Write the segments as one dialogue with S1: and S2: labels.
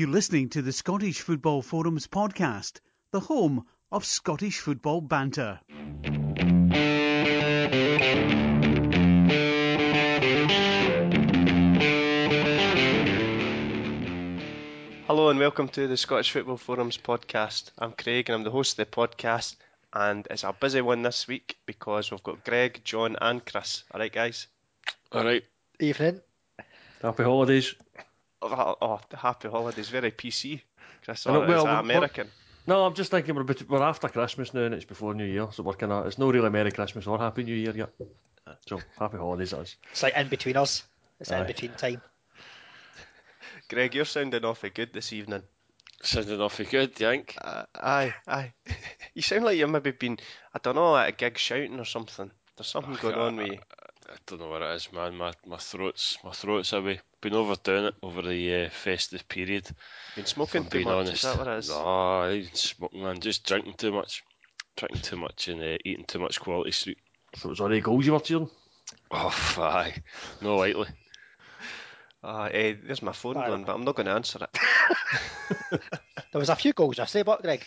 S1: You're listening to the Scottish Football Forums podcast, the home of Scottish football banter.
S2: Hello and welcome to the Scottish Football Forums podcast. I'm Craig and I'm the host of the podcast, and it's a busy one this week because we've got Greg, John, and Chris. All right, guys.
S3: All right.
S4: Evening.
S3: Happy holidays.
S2: Oh, oh happy holidays. Very PC. Chris,
S3: I know,
S2: or
S3: well,
S2: is that American?
S3: No, I'm just thinking we're, bit, we're after Christmas now and it's before New Year, so we're kind of, it's no really Merry Christmas or Happy New Year yet. So, happy holidays, that is.
S4: It's like in between us. It's
S3: Aye.
S4: in between time.
S2: Greg, you're sounding awfully good this evening.
S5: Sounding awfully good, you think?
S2: Uh, aye, aye. you sound like you've maybe been, I don't know, at a gig shouting or something. There's something going on with you.
S5: I don't know what it is, man. My my throat's my throat's away. Been overdoing it over the uh, festive period.
S2: Been smoking
S5: I'm
S2: too
S5: being
S2: much.
S5: honest.
S2: Is that what it is?
S5: No, I ain't smoking, man. Just drinking too much, drinking too much, and uh, eating too much quality street.
S3: So it was already goals you were cheering?
S5: Oh, aye. No lightly.
S2: Ah, eh, there's my phone going, but I'm not going to answer it.
S4: There was a few goals yesterday, but Greg.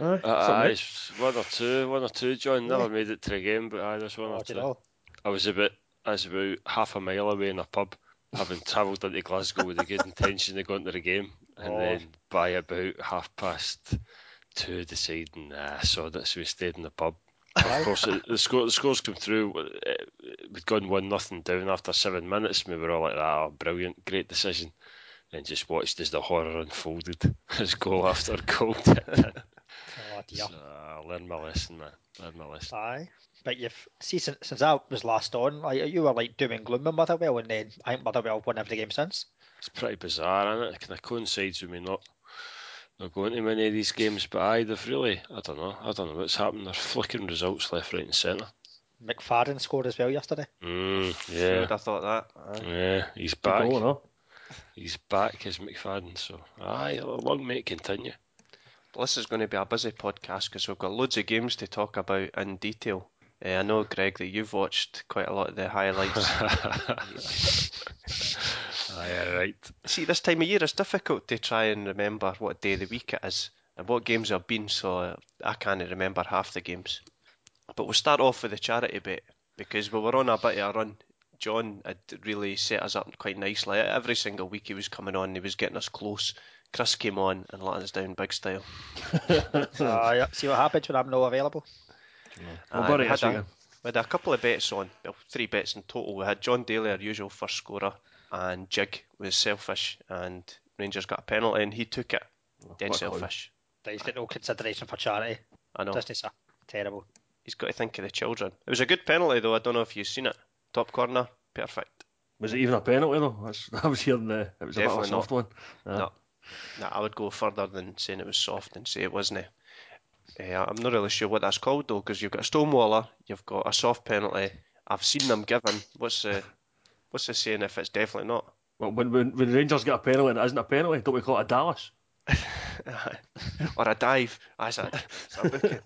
S3: Aye.
S5: Uh, aye, one or two, one or two. John never
S4: Yeah.
S5: made it to the game, but aye, there's one
S4: Oh,
S5: or
S4: do
S5: two.
S4: know?
S5: I was about I was about half a mile away in a pub, having travelled into Glasgow with the good intention of going to the game, and
S4: Oh.
S5: then by about half past two, deciding nah, so that so we stayed in the pub. Of course, the score the scores come through. uh, We'd gone one nothing down after seven minutes. and We were all like, "Ah, brilliant, great decision." And just watched as the horror unfolded, as goal after goal.
S4: Oh dear.
S5: So, I learned my lesson, man. Learned my lesson.
S4: Aye. But you've see since, since I was last on, like you were like doom and gloom with Motherwell, and then I think Motherwell won every game since.
S5: It's pretty bizarre, isn't it? It kind of coincides with me not not going to many of these games, but aye, they've really, I don't know, I don't know what's happened. They're flicking results left, right, and centre.
S4: McFadden scored as well yesterday.
S5: Mm, yeah,
S2: would have thought that? Aye.
S5: yeah, he's back.
S3: goal, no?
S5: He's back as McFadden, so aye, long may it continue.
S2: Well, this is going to be a busy podcast because we've got loads of games to talk about in detail. Eh, I know, Greg, that you've watched quite a lot of the highlights.
S5: aye, right.
S2: See, this time of year it's difficult to try and remember what day of the week it is and what games have been, so uh, I can't remember half the games. But we'll start off with the charity bit because we were on a bit of a run. John had really set us up quite nicely. Every single week he was coming on, he was getting us close. Chris came on and let us down big style.
S4: Aye. see what happens when I'm not available.
S3: Well,
S2: uh,
S3: Aye,
S2: we, had a, we had a couple of bets on, well, three bets in total. We had John Daly, our usual first scorer, and Jig was selfish, and Rangers got a penalty, and he took it. Oh, Dead
S3: what a clown.
S2: selfish.
S4: He's got no consideration for charity.
S2: I know.
S4: Doesn't he, sir? Terrible.
S2: He's got to think of the children. It was a good penalty, though. I don't know if you've seen it. Top corner, perfect.
S3: Was it even a penalty, though? That's, I was hearing the, it was a bit of a
S2: Definitely
S3: soft one. Aye.
S2: No. Nah, I would go further than saying it was soft and say it wasn't. Uh, I'm not really sure what that's called though, because you've got a stonewaller, you've got a soft penalty. I've seen them given. What's the what's the saying if it's definitely not?
S3: Well, when, when, when Rangers get a penalty and it isn't a penalty, don't we call it a Dallas?
S2: or a dive. It's a, it's a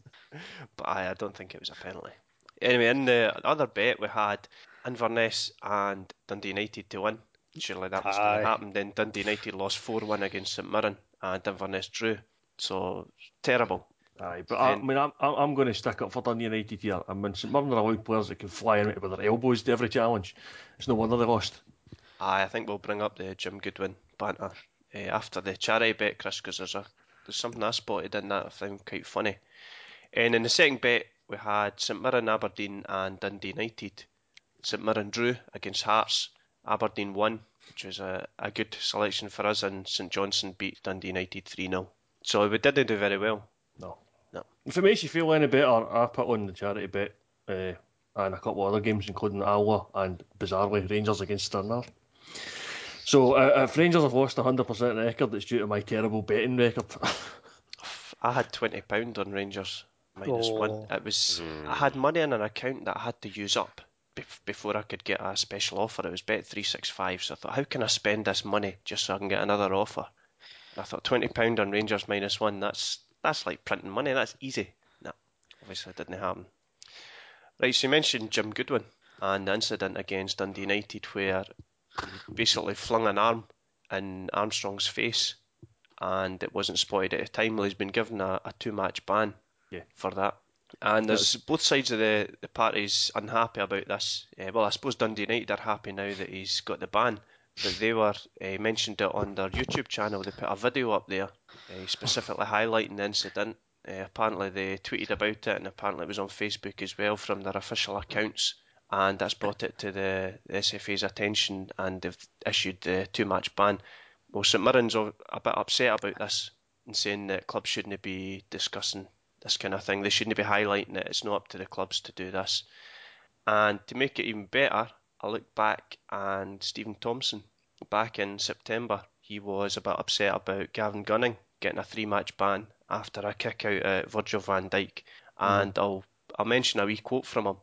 S2: but aye, I don't think it was a penalty. Anyway, in the other bet we had Inverness and Dundee United to win. Surely that was going to happen. Then Dundee United lost 4 1 against St Mirren and Inverness drew. So, terrible.
S3: Aye, but I, I mean, I'm, I'm going to stick up for Dundee United here. I mean, St Mirren are allowed players that can fly in with their elbows to every challenge. It's no wonder they lost.
S2: Aye, I think we'll bring up the Jim Goodwin banter uh, after the charity bet, Chris, because there's, a, there's something I spotted in that I found quite funny. And in the second bet, we had St Mirren, Aberdeen, and Dundee United. St Mirren drew against Hearts. Aberdeen won, which was a, a good selection for us, and St Johnstone beat Dundee United 3 0. So we didn't do very well.
S3: No.
S2: No.
S3: If it makes you feel any better, I put on the charity bet uh, and a couple of other games, including Alloa and bizarrely Rangers against Stranraer. So uh, if Rangers have lost a hundred percent of the record, it's due to my terrible betting record.
S2: I had twenty pound on Rangers minus
S4: Oh.
S2: one. It was I had money in an account that I had to use up before I could get a special offer. It was bet three six five. So I thought, how can I spend this money just so I can get another offer? And I thought twenty pound on Rangers minus one. That's that's like printing money. That's easy. No, obviously it didn't happen. Right, so you mentioned Jim Goodwin and the incident against Dundee United where he basically flung an arm in Armstrong's face and it wasn't spotted at the time. Well, he's been given a, a two-match ban
S3: Yeah.
S2: for that. And there's both sides of the, the parties unhappy about this. Uh, well, I suppose Dundee United are happy now that he's got the ban, but they were uh, mentioned it on their YouTube channel. They put a video up there, uh, specifically highlighting the incident. Uh, apparently, they tweeted about it, and apparently it was on Facebook as well from their official accounts. And that's brought it to the, SFA's attention, and they've issued the two-match ban. Well, St Mirren's a a bit upset about this and saying that clubs shouldn't be discussing this kind of thing. They shouldn't be highlighting it. It's not up to the clubs to do this. And to make it even better, I look back and Stephen Thompson, back in September, he was a bit upset about Gavin Gunning getting a three-match ban after a kick out at Virgil van Dijk. And I'll I'll mention a wee quote from him.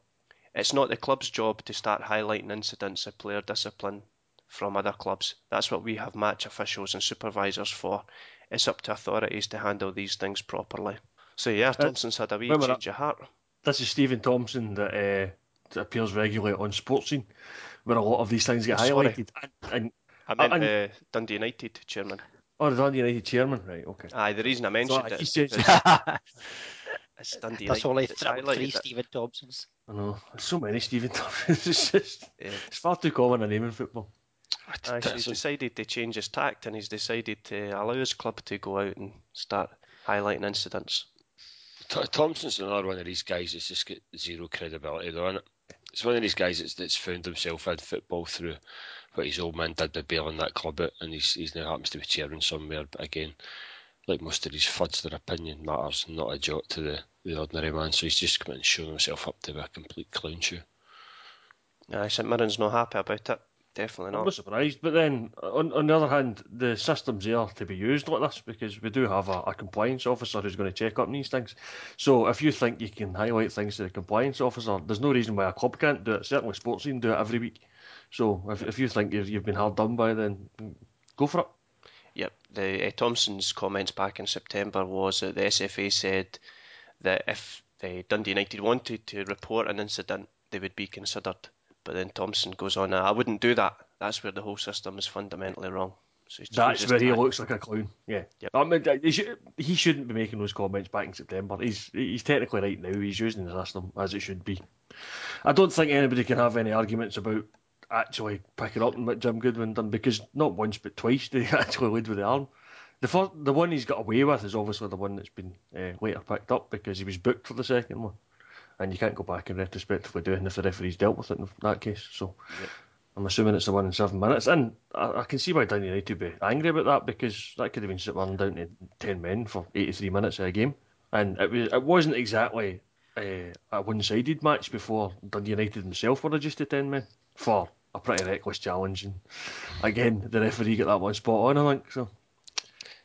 S2: It's not the club's job to start highlighting incidents of player discipline from other clubs. That's what we have match officials and supervisors for. It's up to authorities to handle these things properly. So yeah, Thompson's had a wee change of heart.
S3: This is Stephen Thompson that, uh, that appears regularly on Sportscene, where a lot of these things get
S2: sorry.
S3: highlighted. And, and
S2: I meant
S3: and-
S2: uh, Dundee United chairman.
S3: oh, the Dundee United chairman, right? Okay.
S2: Aye, the reason I mentioned
S3: So,
S2: it is
S3: says-
S2: it's Dundee
S4: That's
S2: United
S4: only
S2: that's
S4: three,
S2: highlighted
S4: three. Stephen Thompsons.
S3: I know. There's so many Stephen Thompsons. It's just
S2: Yeah.
S3: it's far too common a name in football.
S2: Aye, so he's decided to change his tact and he's decided to allow his club to go out and start highlighting incidents.
S5: Thompson's another one of these guys that's just got zero credibility, though, is It's one of these guys that's, that's found himself in football through what his old man did by bailing that club out, and he's, he's now happens to be chairman somewhere. But again, like most of these fuds, their opinion matters not a jot to the, the ordinary man, so he's just come and shown himself up to be a complete clown show.
S2: Aye, St Mirren's not happy about it. Definitely not.
S3: I'm
S2: not.
S3: not surprised. But then, on, on the other hand, the system's there to be used like this because we do have a, a compliance officer who's going to check up on these things. So if you think you can highlight things to the compliance officer, there's no reason why a club can't do it. Certainly, Sportscene do it every week. So if, if you think you've, you've been hard done by, then go for it.
S2: Yep, the uh, Thompson's comments back in September was that the SFA said that if uh, Dundee United wanted to report an incident, they would be considered. But then Thompson goes on, I wouldn't do that. That's where the whole system is fundamentally wrong. So
S3: That's where he looks like a clown. Yeah.
S2: Yep.
S3: I mean, he, should, shouldn't be making those comments back in September. He's he's technically right now. He's using the system as it should be. I don't think anybody can have any arguments about actually picking up what Jim Goodwin done because not once but twice did he actually lead with the arm. The first, the one he's got away with is obviously the one that's been uh, later picked up because he was booked for the second one, and you can't go back and retrospectively do it if the referee's dealt with it in that case. So. I'm assuming it's the one in seven minutes, and I, I can see why Dundee United would be angry about that because that could have been Mirren down to ten men for 83 minutes of a game, and it was it wasn't exactly uh, a one-sided match before Dundee United themselves were reduced to ten men for a pretty reckless challenge, and again the referee got that one spot on. I think so.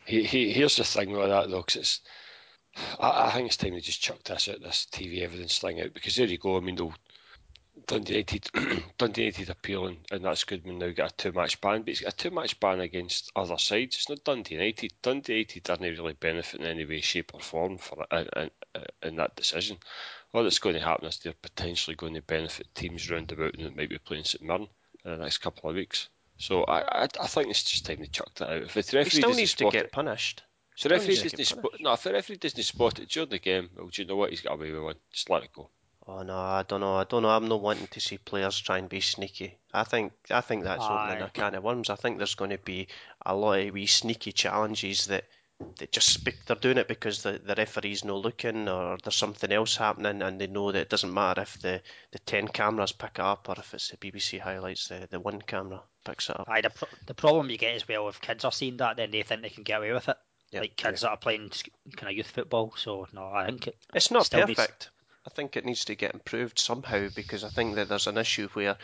S5: He, he, here's the thing with that though, 'cause it's, I, I think it's time they just chuck this out, this TV evidence thing out, because there you go. I mean, they'll, Dundee United, Dundee United appealing, and that's Goodwin now got a two-match ban, but he's got a two-match ban against other sides. It's not Dundee United. Dundee United aren't really benefiting in any way, shape, or form for in, in, in that decision. All that's going to happen is they're potentially going to benefit teams round about that might be playing St Mirren in the next couple of weeks. So I, I, I think it's just time to chuck that out. If the
S2: He still needs to get
S5: it,
S2: punished.
S5: So referee
S2: needs to
S5: doesn't spot. No, if the referee doesn't spot it during the game, well, do you know what? He's got away with one. Just let it go.
S2: Oh no, I don't know. I don't know. I'm not wanting to see players try and be sneaky. I think I think that's opening
S4: Aye.
S2: a can of worms. I think there's going to be a lot of wee sneaky challenges that that just speak. They're doing it because the, the referee's no looking or there's something else happening, and they know that it doesn't matter if the, the ten cameras pick it up or if it's the BBC highlights the, the one camera picks it up.
S4: Aye, the, pro- the problem you get as well if kids are seeing that, then they think they can get away with it.
S2: Yeah.
S4: Like kids that are playing kind of youth football. So no, I think it,
S2: It's not
S4: Still needs-
S2: perfect. I think it needs to get improved somehow because I think that there's an issue where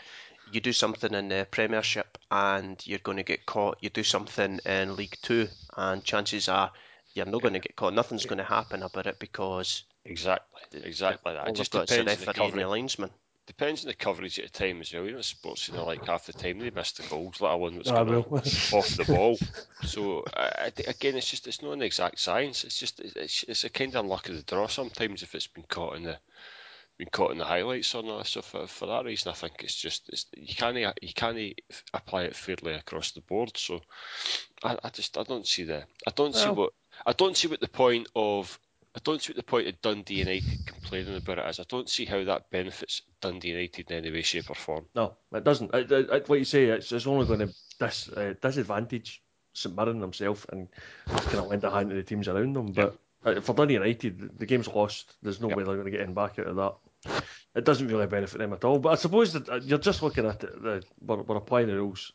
S2: you do something in the Premiership and you're going to get caught. You do something in League Two and chances are you're not going to get caught. Nothing's going to happen about it because
S5: Exactly, exactly that. It just
S2: got
S5: depends on the
S2: referee and the
S5: coverage.
S2: linesman.
S5: Depends on the coverage at the time as well. You know, sports, you know, like half the time they miss the goals, let alone what's
S3: I
S5: going off the ball. So uh, again, it's just it's not an exact science. It's just it's, it's a kind of luck of the draw sometimes if it's been caught in the been caught in the highlights or not. So for, for that reason, I think it's just it's, you can't you can't apply it fairly across the board. So I, I just I don't see the I don't see what I don't see what the point of I don't see what the point of Dundee United complaining about it is. I don't see how that benefits Dundee United in any way, shape, or form.
S3: No, it doesn't. It, it, it- what you say, it's, it's only going to dis, uh, disadvantage St Mirren themselves and kind of lend a hand to the teams around them. But uh, for Dundee United, the, the game's lost. There's no
S5: Yep.
S3: way they're going to get in back out of that. It doesn't really benefit them at all. But I suppose that uh, you're just looking at it. The, we're, we're applying the rules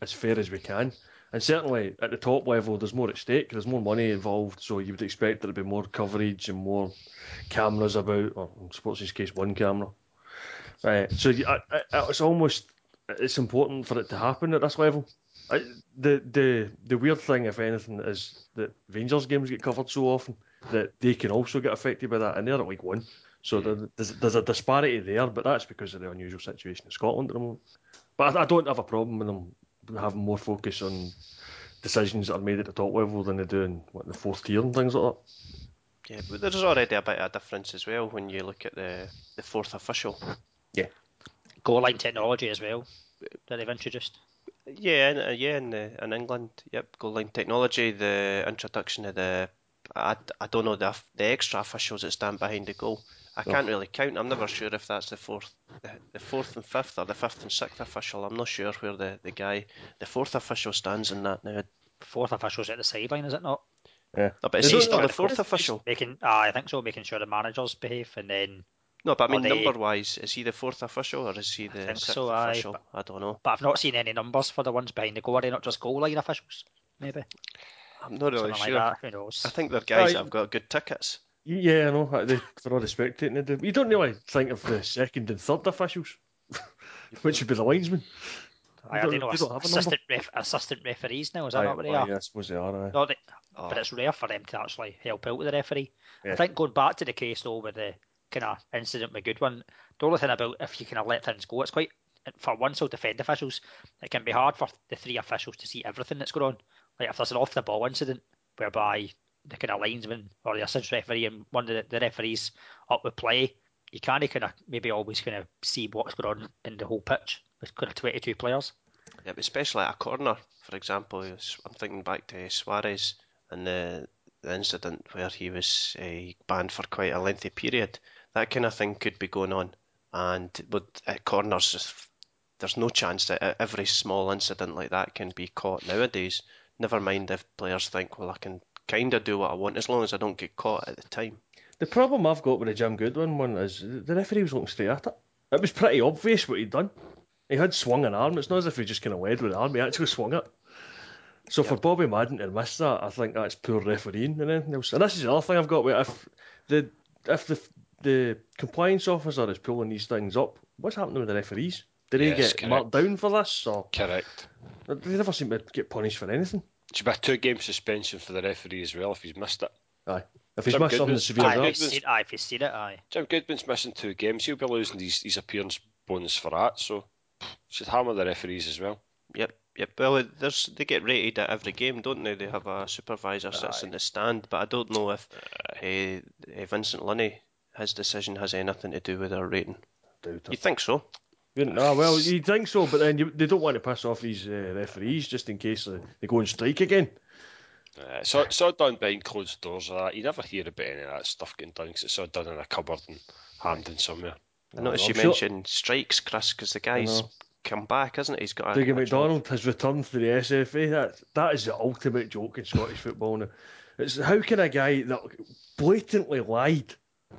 S3: as fair as we can. And certainly at the top level, there's more at stake. There's more money involved, so you would expect there to be more coverage and more cameras about, or in Sports' case, one camera. Uh, so I, I, it's almost it's important for it to happen at this level. I, the the the weird thing, if anything, is that Rangers games get covered so often that they can also get affected by that, and they're at League One. So there- there's, there's a disparity there, but that's because of the unusual situation in Scotland at the moment. But I, I don't have a problem with them having more focus on decisions that are made at the top level than they do in what, the fourth tier and things like that.
S2: Yeah, but there's already a bit of a difference as well when you look at the the fourth official. Yeah.
S4: Goal line technology as well that they've introduced.
S2: Yeah, in, uh, yeah, in, uh, in England, yep, goal line technology, the introduction of the, I, I don't know the the extra officials that stand behind the goal. I
S3: Oh.
S2: can't really count. I'm never sure if that's the fourth, the, the fourth and fifth, or the fifth and sixth official. I'm not sure where the, the guy, the fourth official stands in that now.
S4: Fourth official's at the sideline, is it not?
S3: Yeah.
S2: No, but
S3: They
S2: is he still the fourth official?
S4: Making, ah, I think so. Making sure the managers behave, and then.
S2: No, but I mean
S4: Are they-
S2: number wise, is he the fourth official or is he the
S4: think
S2: sixth
S4: so, aye,
S2: official?
S4: but-
S2: I don't know.
S4: But I've not seen any numbers for the ones behind the goal. Are they not just goal line officials? Maybe
S2: I'm not really
S4: something
S2: sure.
S4: like that. Who knows?
S2: I think they're guys
S3: Aye.
S2: that have got good tickets.
S3: Yeah, I know. They, for all the spectating they do. You don't really think of the second and third officials, which would be the linesmen.
S4: Aye,
S3: don't-
S4: they know
S3: don't have a number.
S4: assistant, ref, assistant referees now. Is that
S3: Aye,
S4: not what they
S3: aye,
S4: are?
S3: yeah, I suppose they are. Aye.
S4: No, they,
S2: Oh,
S4: but it's rare for them to actually help out with the referee.
S3: Yeah.
S4: I think going back to the case though with the kind of incident with Goodwin, the only thing about if you kind of let things go, it's quite for one so defend officials, it can be hard for the three officials to see everything that's going on. Like if there's an off the ball incident whereby the kind of linesman or the assistant referee and one of the, the referees up with play, you can't kind of maybe always kind of see what's going on in the whole pitch with kind of 22 players.
S2: Yeah, especially at a corner, for example. I'm thinking back to Suarez and the, the incident where he was uh, banned for quite a lengthy period. That kind of thing could be going on. And with at corners, there's no chance that every small incident like that can be caught nowadays. Never mind if players think, well, I can kind of do what I want as long as I don't get caught at the time.
S3: The problem I've got with the Jim Goodwin one is the referee was looking straight at it. It was pretty obvious what he'd done. He had swung an arm. It's not as if he just kind of led with the arm. He actually swung it. So for Bobby Madden to miss that, I think that's poor refereeing and anything else. And this is the other thing I've got with if the if the the compliance officer is pulling these things up, what's happening with the referees? Did they
S5: Yes,
S3: get marked down for this, or
S5: Correct.
S3: they never seem to get punished for anything?
S5: Should be a two game suspension for the referee as well if he's missed it.
S3: Aye, if he's
S5: Jim
S3: missed something severe,
S4: Aye, if
S3: that.
S4: you've seen, aye, if you've seen it, aye.
S5: Jim Goodwin's missing two games. He'll be losing his, his appearance bonus for that. So should hammer the referees as well.
S2: Yep, yep. Well, there's they get rated at every game, don't they? They have a supervisor sits in the stand, but I don't know if uh, Vincent Lunny, his decision has anything to do with their rating.
S3: Doubt it.
S2: You think so?
S3: No, well, you'd think so, but then you, they don't want to piss off these uh, referees just in case uh, they go on strike again.
S5: Uh, it's, all, it's all done behind closed doors. Of that. You never hear about any of that stuff getting done because it's all done in a cupboard and hammed in somewhere.
S2: I noticed
S3: I'm
S2: you
S3: sure-
S2: mentioned strikes, Chris, because the guy's come back, isn't he? He's got a,
S3: Dougie
S2: a job.
S3: McDonald has returned to the SFA. That that is the ultimate joke in Scottish football now. It's how can a guy that blatantly lied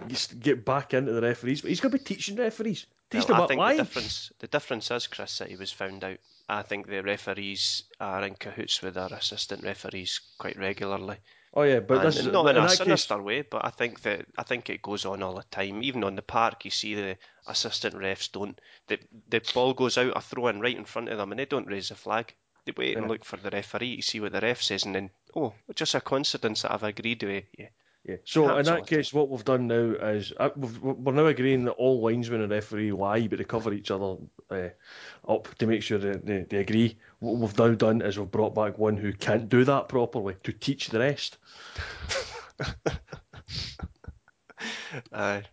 S3: get- get back into the referees? But he's going to be teaching referees.
S2: Well, I think the difference, the difference is, Chris, that he was found out. I think the referees are in cahoots with their assistant referees quite regularly.
S3: Oh yeah, but
S2: and
S3: this
S2: not
S3: in
S2: in a
S3: that case,
S2: sinister way, but I think that I think it goes on all the time. Even on the park, you see the assistant refs don't. The the ball goes out, a throw in right in front of them, and they don't raise a flag. They wait and look for the referee to see what the ref says, and then oh, just a coincidence that I've agreed with you.
S3: Yeah. So in that case, what we've done now is uh, we've, we're now agreeing that all linesmen and referee lie, but they cover each other uh, up to make sure that they, they agree. What we've now done is we've brought back one who can't do that properly to teach the rest.
S2: Aye.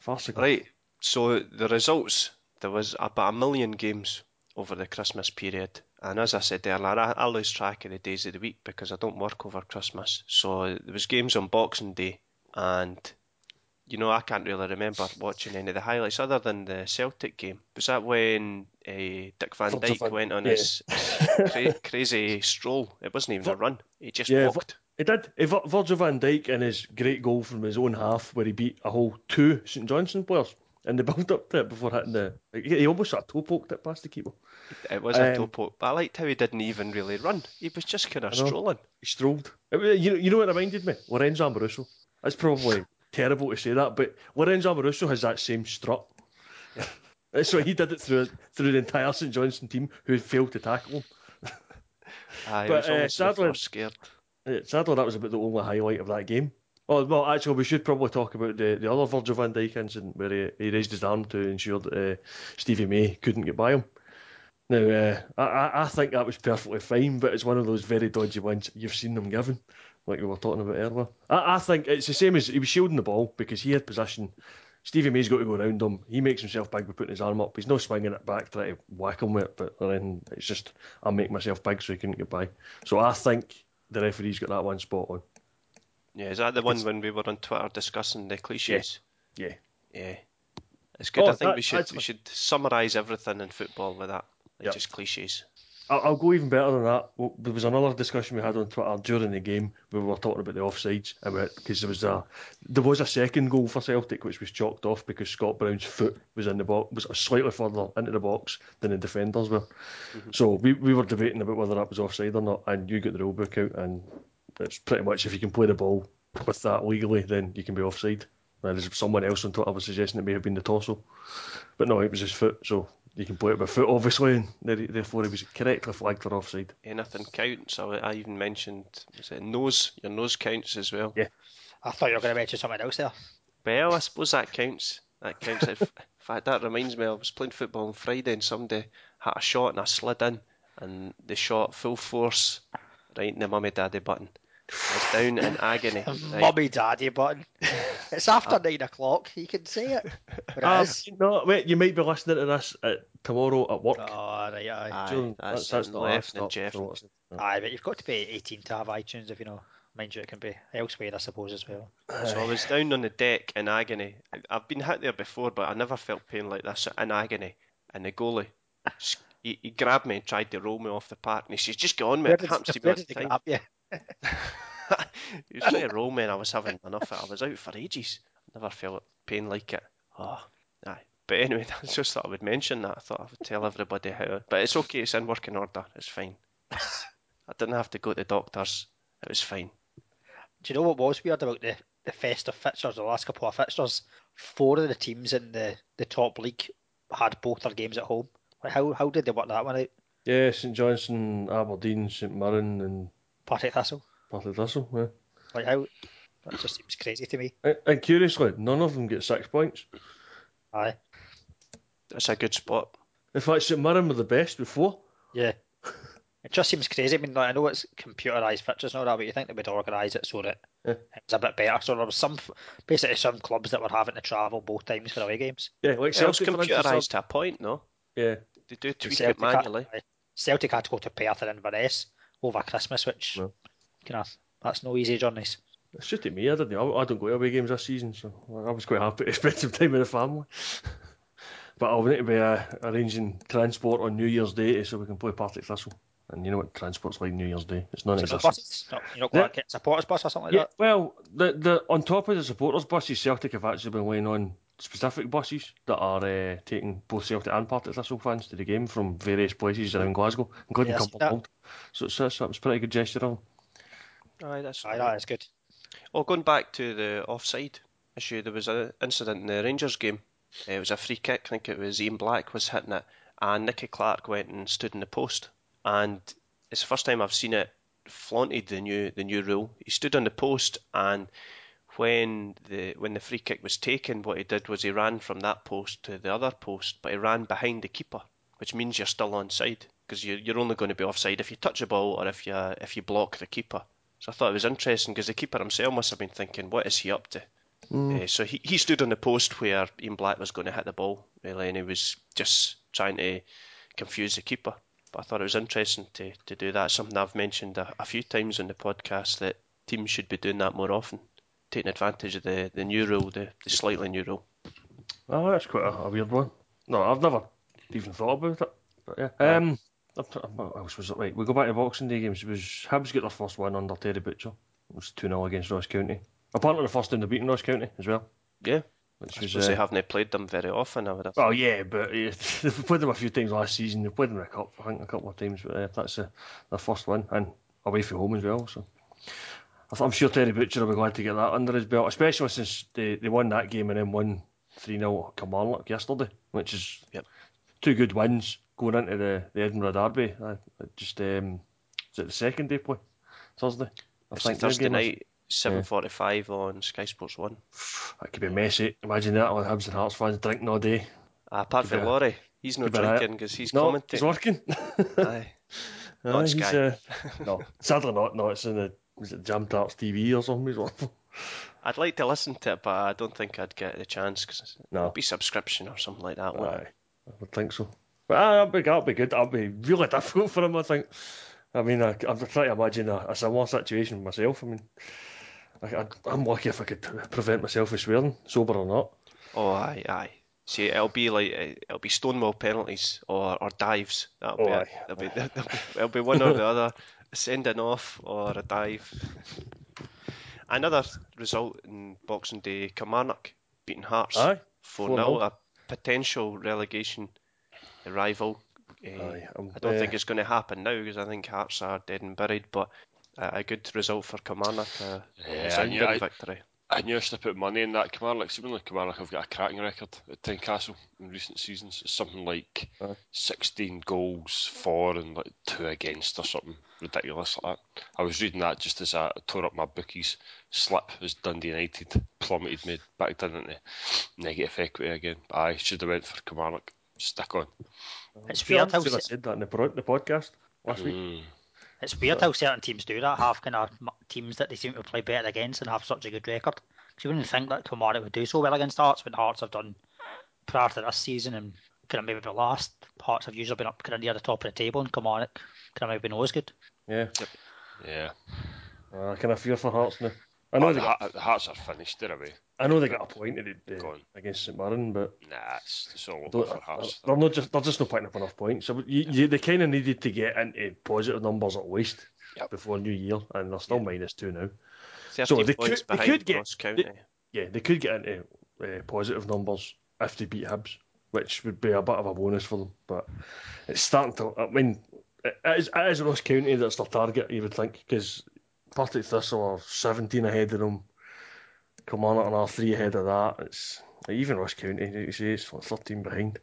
S3: Farcical.
S2: Right. So the results there was about a million games over the Christmas period, and as I said earlier, I, I lose track of the days of the week because I don't work over Christmas. So there was games on Boxing Day, and you know I can't really remember watching any of the highlights other than the Celtic game. Was that when uh, Dick Van
S3: Dyke
S2: went on
S3: yeah.
S2: his, cra- crazy stroll? It wasn't even a run; he just
S3: Yeah,
S2: walked.
S3: He did. Eh, Vir- Virgil van Dijk and his great goal from his own half, where he beat a whole two St Johnstone players in the build up to it before hitting the. He he almost sort of toe poked it past the keeper.
S2: It was a
S3: Um,
S2: toe poke, but I liked how he didn't even really run. He was just kind of strolling.
S3: He strolled. It You know, you know what it reminded me? Lorenzo Amoruso. That's probably terrible to say that, but Lorenzo Amoruso has that same strut. so he did it through through the entire St Johnstone team who failed to tackle him.
S2: Aye,
S3: But, uh,
S2: almost as if they
S3: sadly-
S2: scared.
S3: Sadly, that was about the only highlight of that game. Oh well, actually, we should probably talk about the, the other Virgil van Dijk incident where he, he raised his arm to ensure that uh, Stevie May couldn't get by him. Now, uh, I, I I think that was perfectly fine, but it's one of those very dodgy ones you've seen them given, like we were talking about earlier. I, I think it's the same as he was shielding the ball because he had possession. Stevie May's got to go around him. He makes himself big by putting his arm up. He's not swinging it back trying to whack him with it, but then it's just I'll make myself big so he couldn't get by. So I think the referee's got that one spot on.
S2: Yeah, is that the one
S3: It's-
S2: when we were on Twitter discussing the cliches?
S3: Yeah.
S2: Yeah. It's good.
S3: Oh,
S2: I think
S3: that-
S2: we should we should summarise everything in football with that, like
S3: Yep.
S2: just cliches.
S3: I'll, I'll go even better than that. There was another discussion we had on Twitter during the game where we were talking about the offsides because there was a there was a second goal for Celtic which was chalked off because Scott Brown's foot was in the box was slightly further into the box than the defenders were. Mm-hmm. So we, we were debating about whether that was offside or not, and you got the rule book out, and it's pretty much if you can play the ball with that legally, then you can be offside. Now, there's someone else on Twitter was suggesting it may have been the torso, but no, it was his foot, so you can play it with foot, obviously, and therefore he was correctly flagged for offside.
S2: Anything counts. I, I even mentioned was it nose? Your nose counts as well.
S3: Yeah.
S4: I thought you were going to mention something else there.
S2: Well, I suppose that counts. That counts. in fact, that reminds me. I was playing football on Friday and somebody had a shot and I slid in and they shot full force right in the mummy daddy button. I was down in agony. right?
S4: Mummy daddy button. It's after nine o'clock. You can say it. But it
S3: Ah, no, wait, you might be listening to this uh, tomorrow at work.
S4: Oh, right, aye.
S2: Aye,
S3: So
S2: that's,
S3: that's
S2: it,
S3: the
S2: left and Jeff.
S3: stop. So
S4: Aye, but you've got to be 18 to have iTunes if you know. Mind you, it can be elsewhere, I suppose, as well.
S2: So I was down on the deck in agony. I- I've been hit there before, but I never felt pain like this in agony. And the goalie, he, he grabbed me and tried to roll me off the park. And he says, "Just go on, mate.
S4: Where
S2: It
S4: did,
S2: happens to me
S4: where
S2: all
S4: did
S2: the time."
S4: grab you?
S2: he was trying to roll me, and I was having enough of it. I was out for ages. Never felt pain like it. Oh, aye. But anyway, I just thought I would mention that. I thought I would tell everybody how. But it's okay. It's in working order. It's fine. I didn't have to go to the doctors. It was fine.
S4: Do you know what was weird about the, the festive fixtures, the last couple of fixtures? Four of the teams in the, the top league had both their games at home. Like how how did they work that one out?
S3: yeah, St Johnstone, Aberdeen, St Mirren, and
S4: Partick Thistle.
S3: Partick Thistle. Yeah.
S4: Like how that just seems crazy to me.
S3: And, and curiously, none of them get six points.
S4: Aye.
S2: That's a good spot.
S3: In fact, St Mirren were the best before.
S4: Yeah. It just seems crazy. I mean, like, I know it's computerised fixtures and all that, but you think they would organise it so that
S3: Yeah.
S4: it's a bit better. So there was some, basically some clubs that were having to travel both times for away games.
S3: Yeah, like
S2: Well, it's
S3: Celtic, for instance,
S2: computerised to a point, no?
S3: Yeah,
S2: They do tweak it
S4: Celtic had-
S2: manually.
S4: aye. Celtic had to go to Perth and Inverness over Christmas, which
S3: No.
S4: of that's no easy journeys.
S3: it's just me. I didn't. I, I don't go to away games this season, so I was quite happy to spend some time with the family. but I'll need to be uh, arranging transport on New Year's Day so we can play Partick Thistle. And you know what transport's like New Year's Day? It's non-existent.
S4: buses? No, you're not going to get a supporters bus or something like
S3: Yeah,
S4: that?
S3: well, the the on top of the supporters buses, Celtic have actually been laying on specific buses that are uh, taking both Celtic and Partick Thistle fans to the game from various places around Glasgow, including
S4: Yeah, I see that.
S3: Cumbernauld. So it's, it's, it's a pretty good gesture of them.
S2: Aye, that's
S4: Aye, that is good.
S2: Well, going back to the offside issue, there was an incident in the Rangers game. It was a free kick. I think it was Ian Black was hitting it, and Nicky Clark went and stood in the post. And it's the first time I've seen it flaunted the new the new rule. He stood on the post, and when the when the free kick was taken, what he did was he ran from that post to the other post, but he ran behind the keeper, which means you're still onside because you're, you're only going to be offside if you touch a ball or if you if you block the keeper. So I thought it was interesting because the keeper himself must have been thinking, what is he up to? Uh, so he, he stood on the post where Ian Black was going to hit the ball, really, and he was just trying to confuse the keeper. But I thought it was interesting to, to do that. Something I've mentioned a, a few times on the podcast that teams should be doing that more often, taking advantage of the, the new rule, the, the slightly new rule.
S3: Oh, that's quite a, a weird one. No, I've never even thought about it. But yeah. Um, what else was it? Right, we go back to Boxing Day games. It was Hibs get their first win under Terry Butcher. It was 2 0 against Ross County. Apparently, the first time they beaten Ross County as well.
S2: Yeah,
S3: Which
S2: I
S3: was, uh,
S2: they haven't played them very often. I would have.
S3: Well, yeah, but uh, they've played them a few times last season. They've played them a cup, I think, a couple of times. But uh, that's uh, their first win and away from home as well. So I'm sure Terry Butcher will be glad to get that under his belt, especially since they, they won that game and then won 3 0 at Kilmarnock yesterday, which is
S2: Yep.
S3: two good wins going into the, the Edinburgh Derby. Uh, just um, is it the second day play? Thursday? I
S2: it's
S3: their
S2: Thursday night, seven forty-five on Sky Sports One.
S3: That could be messy. Imagine that with Hibs and Hearts fans drinking all day.
S2: Uh, apart from Laurie, he's not
S3: keep it out.
S2: drinking because he's
S3: no,
S2: commentating.
S3: he's working.
S2: Aye. Not
S3: Aye, he's,
S2: Sky.
S3: uh, no, sadly not. No, it's in the was it Jam Tarts TV or something.
S2: I'd like to listen to it, but I don't think I'd get the chance because
S3: No.
S2: it'd be subscription or something like that.
S3: Aye, I would think so. But uh, that'll be that'll be good. That'll be really difficult for him. I think. I mean, I, I'm trying to imagine a, a similar situation myself. I mean, I, I'm lucky if I could prevent myself from swearing, sober or not.
S2: Oh, aye, aye. See, it'll be like it'll be Stonewall penalties or, or dives. That'll
S3: Oh,
S2: be,
S3: aye.
S2: it. It'll be, it'll be it'll be one or the other, sending off or a dive. Another result in Boxing Day: Kilmarnock beating Hearts
S3: Aye,
S2: four
S3: 4-0.
S2: a potential relegation rival. Uh,
S3: Aye, um,
S2: I don't
S3: uh,
S2: think it's going to happen now because I think Hearts are dead and buried, but uh, a good result for Kilmarnock, a
S5: Yeah,
S2: resounding
S5: yeah, I-
S2: victory.
S5: I knew I used to put money in that Kilmarnock. Seemingly Kilmarnock have got a cracking record at Tynecastle in recent seasons. It's something like
S3: Aye.
S5: 16 goals for and like two against or something ridiculous like that. I was reading that just as I tore up my bookies slip as Dundee United plummeted me back down into negative equity again. But I should have went for Kilmarnock. Stick on.
S4: It's
S3: Sure,
S4: weird
S3: I'm
S4: how
S3: sure said that in the, pro- the podcast last week.
S5: Hmm.
S4: It's weird how certain teams do that. Have kind of teams that they seem to play better against and have such a good record. 'Cause you wouldn't think that Kilmarnock would do so well against Hearts, when Hearts have done prior to this season and kind of maybe the last. Hearts have usually been up kind of near the top of the table, and Kilmarnock kind of maybe not as good.
S3: Yeah,
S5: Yeah.
S3: uh, I kind of fear for Hearts now. I know
S5: Oh, the,
S3: got,
S5: the Hearts are finished. They're away.
S3: I know they got a point in it,
S5: Go
S3: uh, against St Mirren, but
S5: Nah, it's, it's all over for Hearts.
S3: They're not just they're just not picking up enough points. So you, you, they kind of needed to get into positive numbers at least
S5: Yep.
S3: before New Year, and they're still minus two now.
S2: 13
S3: they could- they could get-
S2: County.
S3: Yeah, they could get into uh, positive numbers if they beat Hibs, which would be a bit of a bonus for them. But it's starting to. I mean, it is, it is Ross County that's their target. You would think because Partick Thistle are 17 ahead of them. Kilmarnock are three ahead of that. It's even Ross County. You see, it's like 13 behind.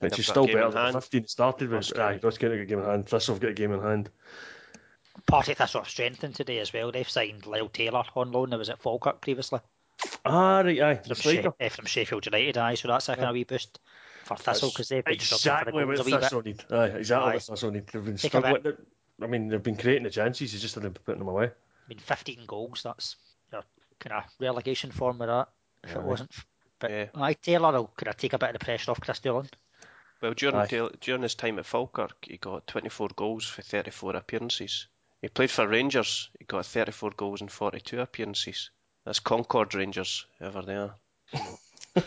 S3: Which
S2: they've
S3: is still better than 15 started
S2: Ross
S3: with. Aye,
S2: County.
S3: Ross County got a game in hand. Thistle have got a game in hand.
S4: Partick Thistle have strengthened today as well. They've signed Lyle Taylor on loan. That was at Falkirk previously
S3: Ah, right, aye.
S4: From, She- eh, from Sheffield United. Aye, so that's a kind of wee boost for Thistle because they've been struggling for the
S3: exactly what
S4: goals a wee bit.
S3: Thistle need. Aye, exactly
S4: Aye.
S3: what Thistle need. They've been struggling. I mean, they've been creating the chances. They just haven't putting them away.
S4: I mean, 15 goals. That's your kind of relegation form with that. If it wasn't, but
S2: Yeah.
S4: aye, Taylor will kind of take a bit of the pressure off Kris Doolan.
S2: Well, during,
S3: Aye.
S2: Tail- during his time at Falkirk, he got 24 goals for 34 appearances. He played for Rangers, he got 34 goals in 42 appearances. That's Concord Rangers, ever they are.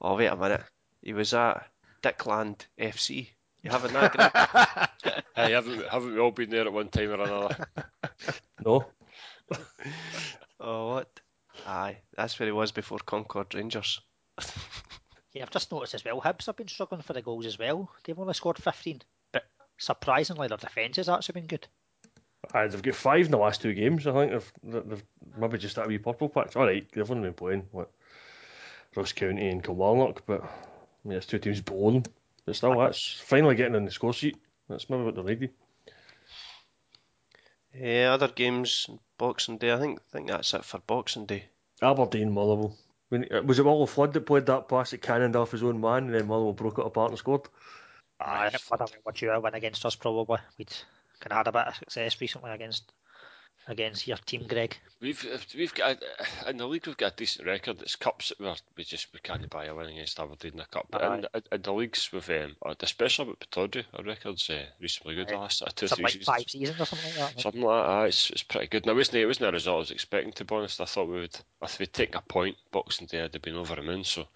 S2: oh, wait a minute. He was at Dickland FC. You having that, Greg?
S5: Hey, haven't, haven't we all been there at one time or another?
S3: No.
S2: oh, what? Aye, that's where he was before Concord Rangers.
S4: Yeah, I've just noticed as well. Hibs have been struggling for the goals as well. They've only scored 15, but surprisingly, their defence has actually been good.
S3: Aye, they've got five in the last two games. I think they've, they've maybe just that wee purple patch. All right, they've only been playing what Ross County and Kilmarnock, but I mean, it's two teams below them. But still, that's finally getting on the score sheet. That's maybe what they needed.
S2: Yeah, eh, other games, Boxing Day. I think think that's it for Boxing Day.
S3: Aberdeen, Motherwell. When, uh, was it Motherwell Flood that played that pass that cannoned off his own man, and then Motherwell broke it apart and scored?
S4: I think whatever what you win against us, probably we'd kind of had a bit of success recently against against your team, Greg?
S5: We've we've got in the league we've got a decent record. It's cups that we're, we just we can't buy a win against Aberdeen in the cup. But in, in the leagues with um, especially with Pittodrie, our record's uh, reasonably good. The last of two
S4: Something
S5: three
S4: like
S5: seasons.
S4: five seasons or something like that.
S5: Something like that. It's, it's pretty good. Now, it wasn't, it wasn't a result I was expecting, to be honest. I thought we would, if we'd taken a point, Boxing Day, I'd have been over the moon. So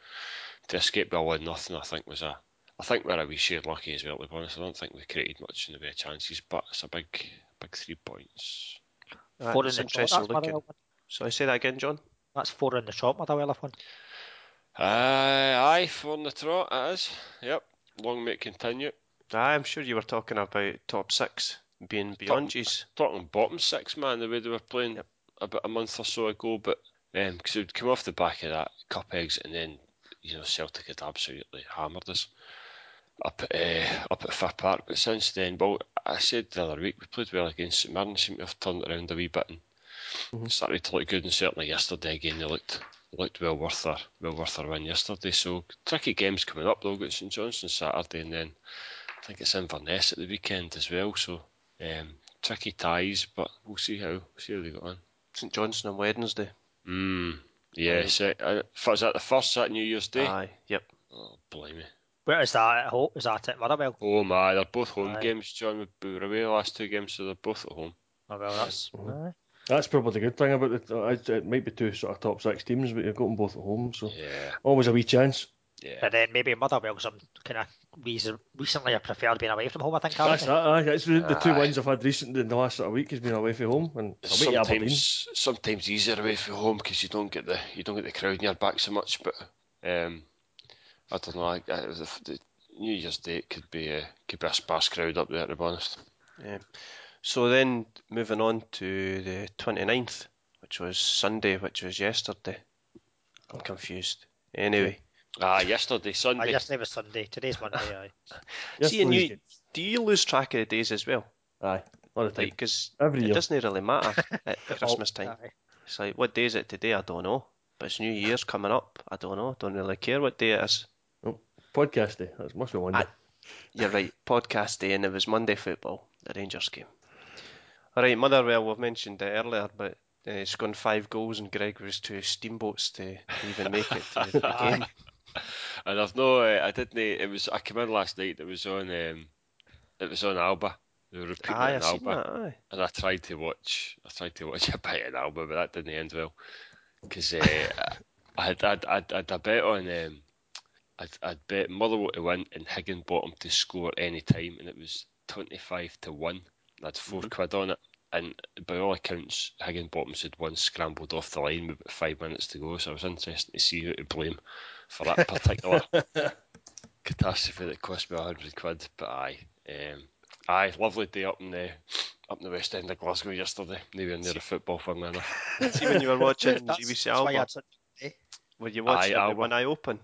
S5: to escape by one nothing, I think was a. I think we're a wee shade lucky as well, to be honest. I don't think we created much in the way of chances, but it's a big, big three points.
S2: Right,
S4: Four in the trot,
S2: interesting
S4: that's
S2: looking. So I say that again, John.
S4: That's four in the trot, Motherwell have won.
S5: Uh, aye, aye, four in the trot, it is. Yep. Long may it continue.
S2: I'm sure you were talking about top six being beyond yous.
S5: Talking bottom six, man, the way they were playing
S2: Yep.
S5: about a month or so ago, but um, because it would come off the back of that cup eggs and then, you know, Celtic had absolutely hammered us up at, uh, up at Fir Park. But since then, well, I said the other week, we played well against St Mirren, seemed to have turned it around a wee bit and started to look good, and certainly yesterday again, they looked looked well worth their well worth their win yesterday. So tricky games coming up though. Got St Johnstone Saturday, and then I think it's Inverness at the weekend as well. So um, tricky ties, but we'll see how see how they go on.
S2: St Johnstone on Wednesday.
S5: Mm, yes, uh, uh, was that the first at New Year's Day?
S2: Aye, yep.
S5: Oh, blimey.
S4: Where is that at home? Is that at Motherwell?
S5: Oh my, they're both home
S4: Aye.
S5: games, John. We were away the last two games, so they're both at home.
S4: Oh, well, that's. Aye.
S3: That's probably the good thing about it. It it might be two sort of top six teams, but you've got them both at home, so
S5: Yeah,
S3: always a wee chance.
S5: yeah.
S4: But then maybe Motherwell, some kind of reason recently I preferred being away from home. I think.
S3: That's that. Aye. It's the, the two wins I've had recently in the last sort of week has been away from home and away to Aberdeen.
S5: sometimes sometimes easier away from home because you don't get the you don't get the crowd in your back so much. But um, I don't know. I, I, the, the New Year's Day it could be a could be a sparse crowd up there. To be honest.
S2: Yeah. So then moving on to the 29th, which was Sunday, which was yesterday. I'm confused. Anyway,
S5: Ah, yesterday
S4: Aye,
S5: Sunday.
S4: yesterday was Sunday. Today's Monday. Aye.
S2: See, and you- do you lose track of the days as well?
S3: Aye, all the time.
S2: Like, because
S3: Every
S2: it
S3: year.
S2: doesn't really matter at Christmas time.
S4: Aye.
S2: It's like, what day is it today? I don't know. But it's New Year's coming up. I don't know. Don't really care what day it is.
S3: Podcast day. That must be Monday.
S2: Aye. You're right. Podcast day, and it was Monday football, the Rangers game. All right, Motherwell, we've mentioned it earlier, but uh, scoring five goals, and Greg was two steamboats to even make it to the game.
S5: And I've no, uh, I didn't. It was I came in last night. It was on. Um, it was on Alba. They were repeating
S2: Aye,
S5: on
S2: seen
S5: Alba.
S2: that. Aye.
S5: and I tried to watch. I tried to watch a bit of Alba, but that didn't end well because uh, I had I'd, I'd, I'd a bet on. Um, I'd, I'd bet Motherwell to win and Higginbotham to score any time, and it was twenty-five to one. I had 4 quid on it, and by all accounts, Higginbotham's had one scrambled off the line with about five minutes to go. So I was interested to see who to blame for that particular catastrophe that cost me a hundred quid. But aye, um, aye, lovely day up in the up in the west end of Glasgow yesterday. Nowhere near a football, enough.
S2: See when you were watching
S4: That's, BBC
S2: Alba,
S4: had such a day.
S2: were you watching
S5: Aye,
S2: it with one eye open?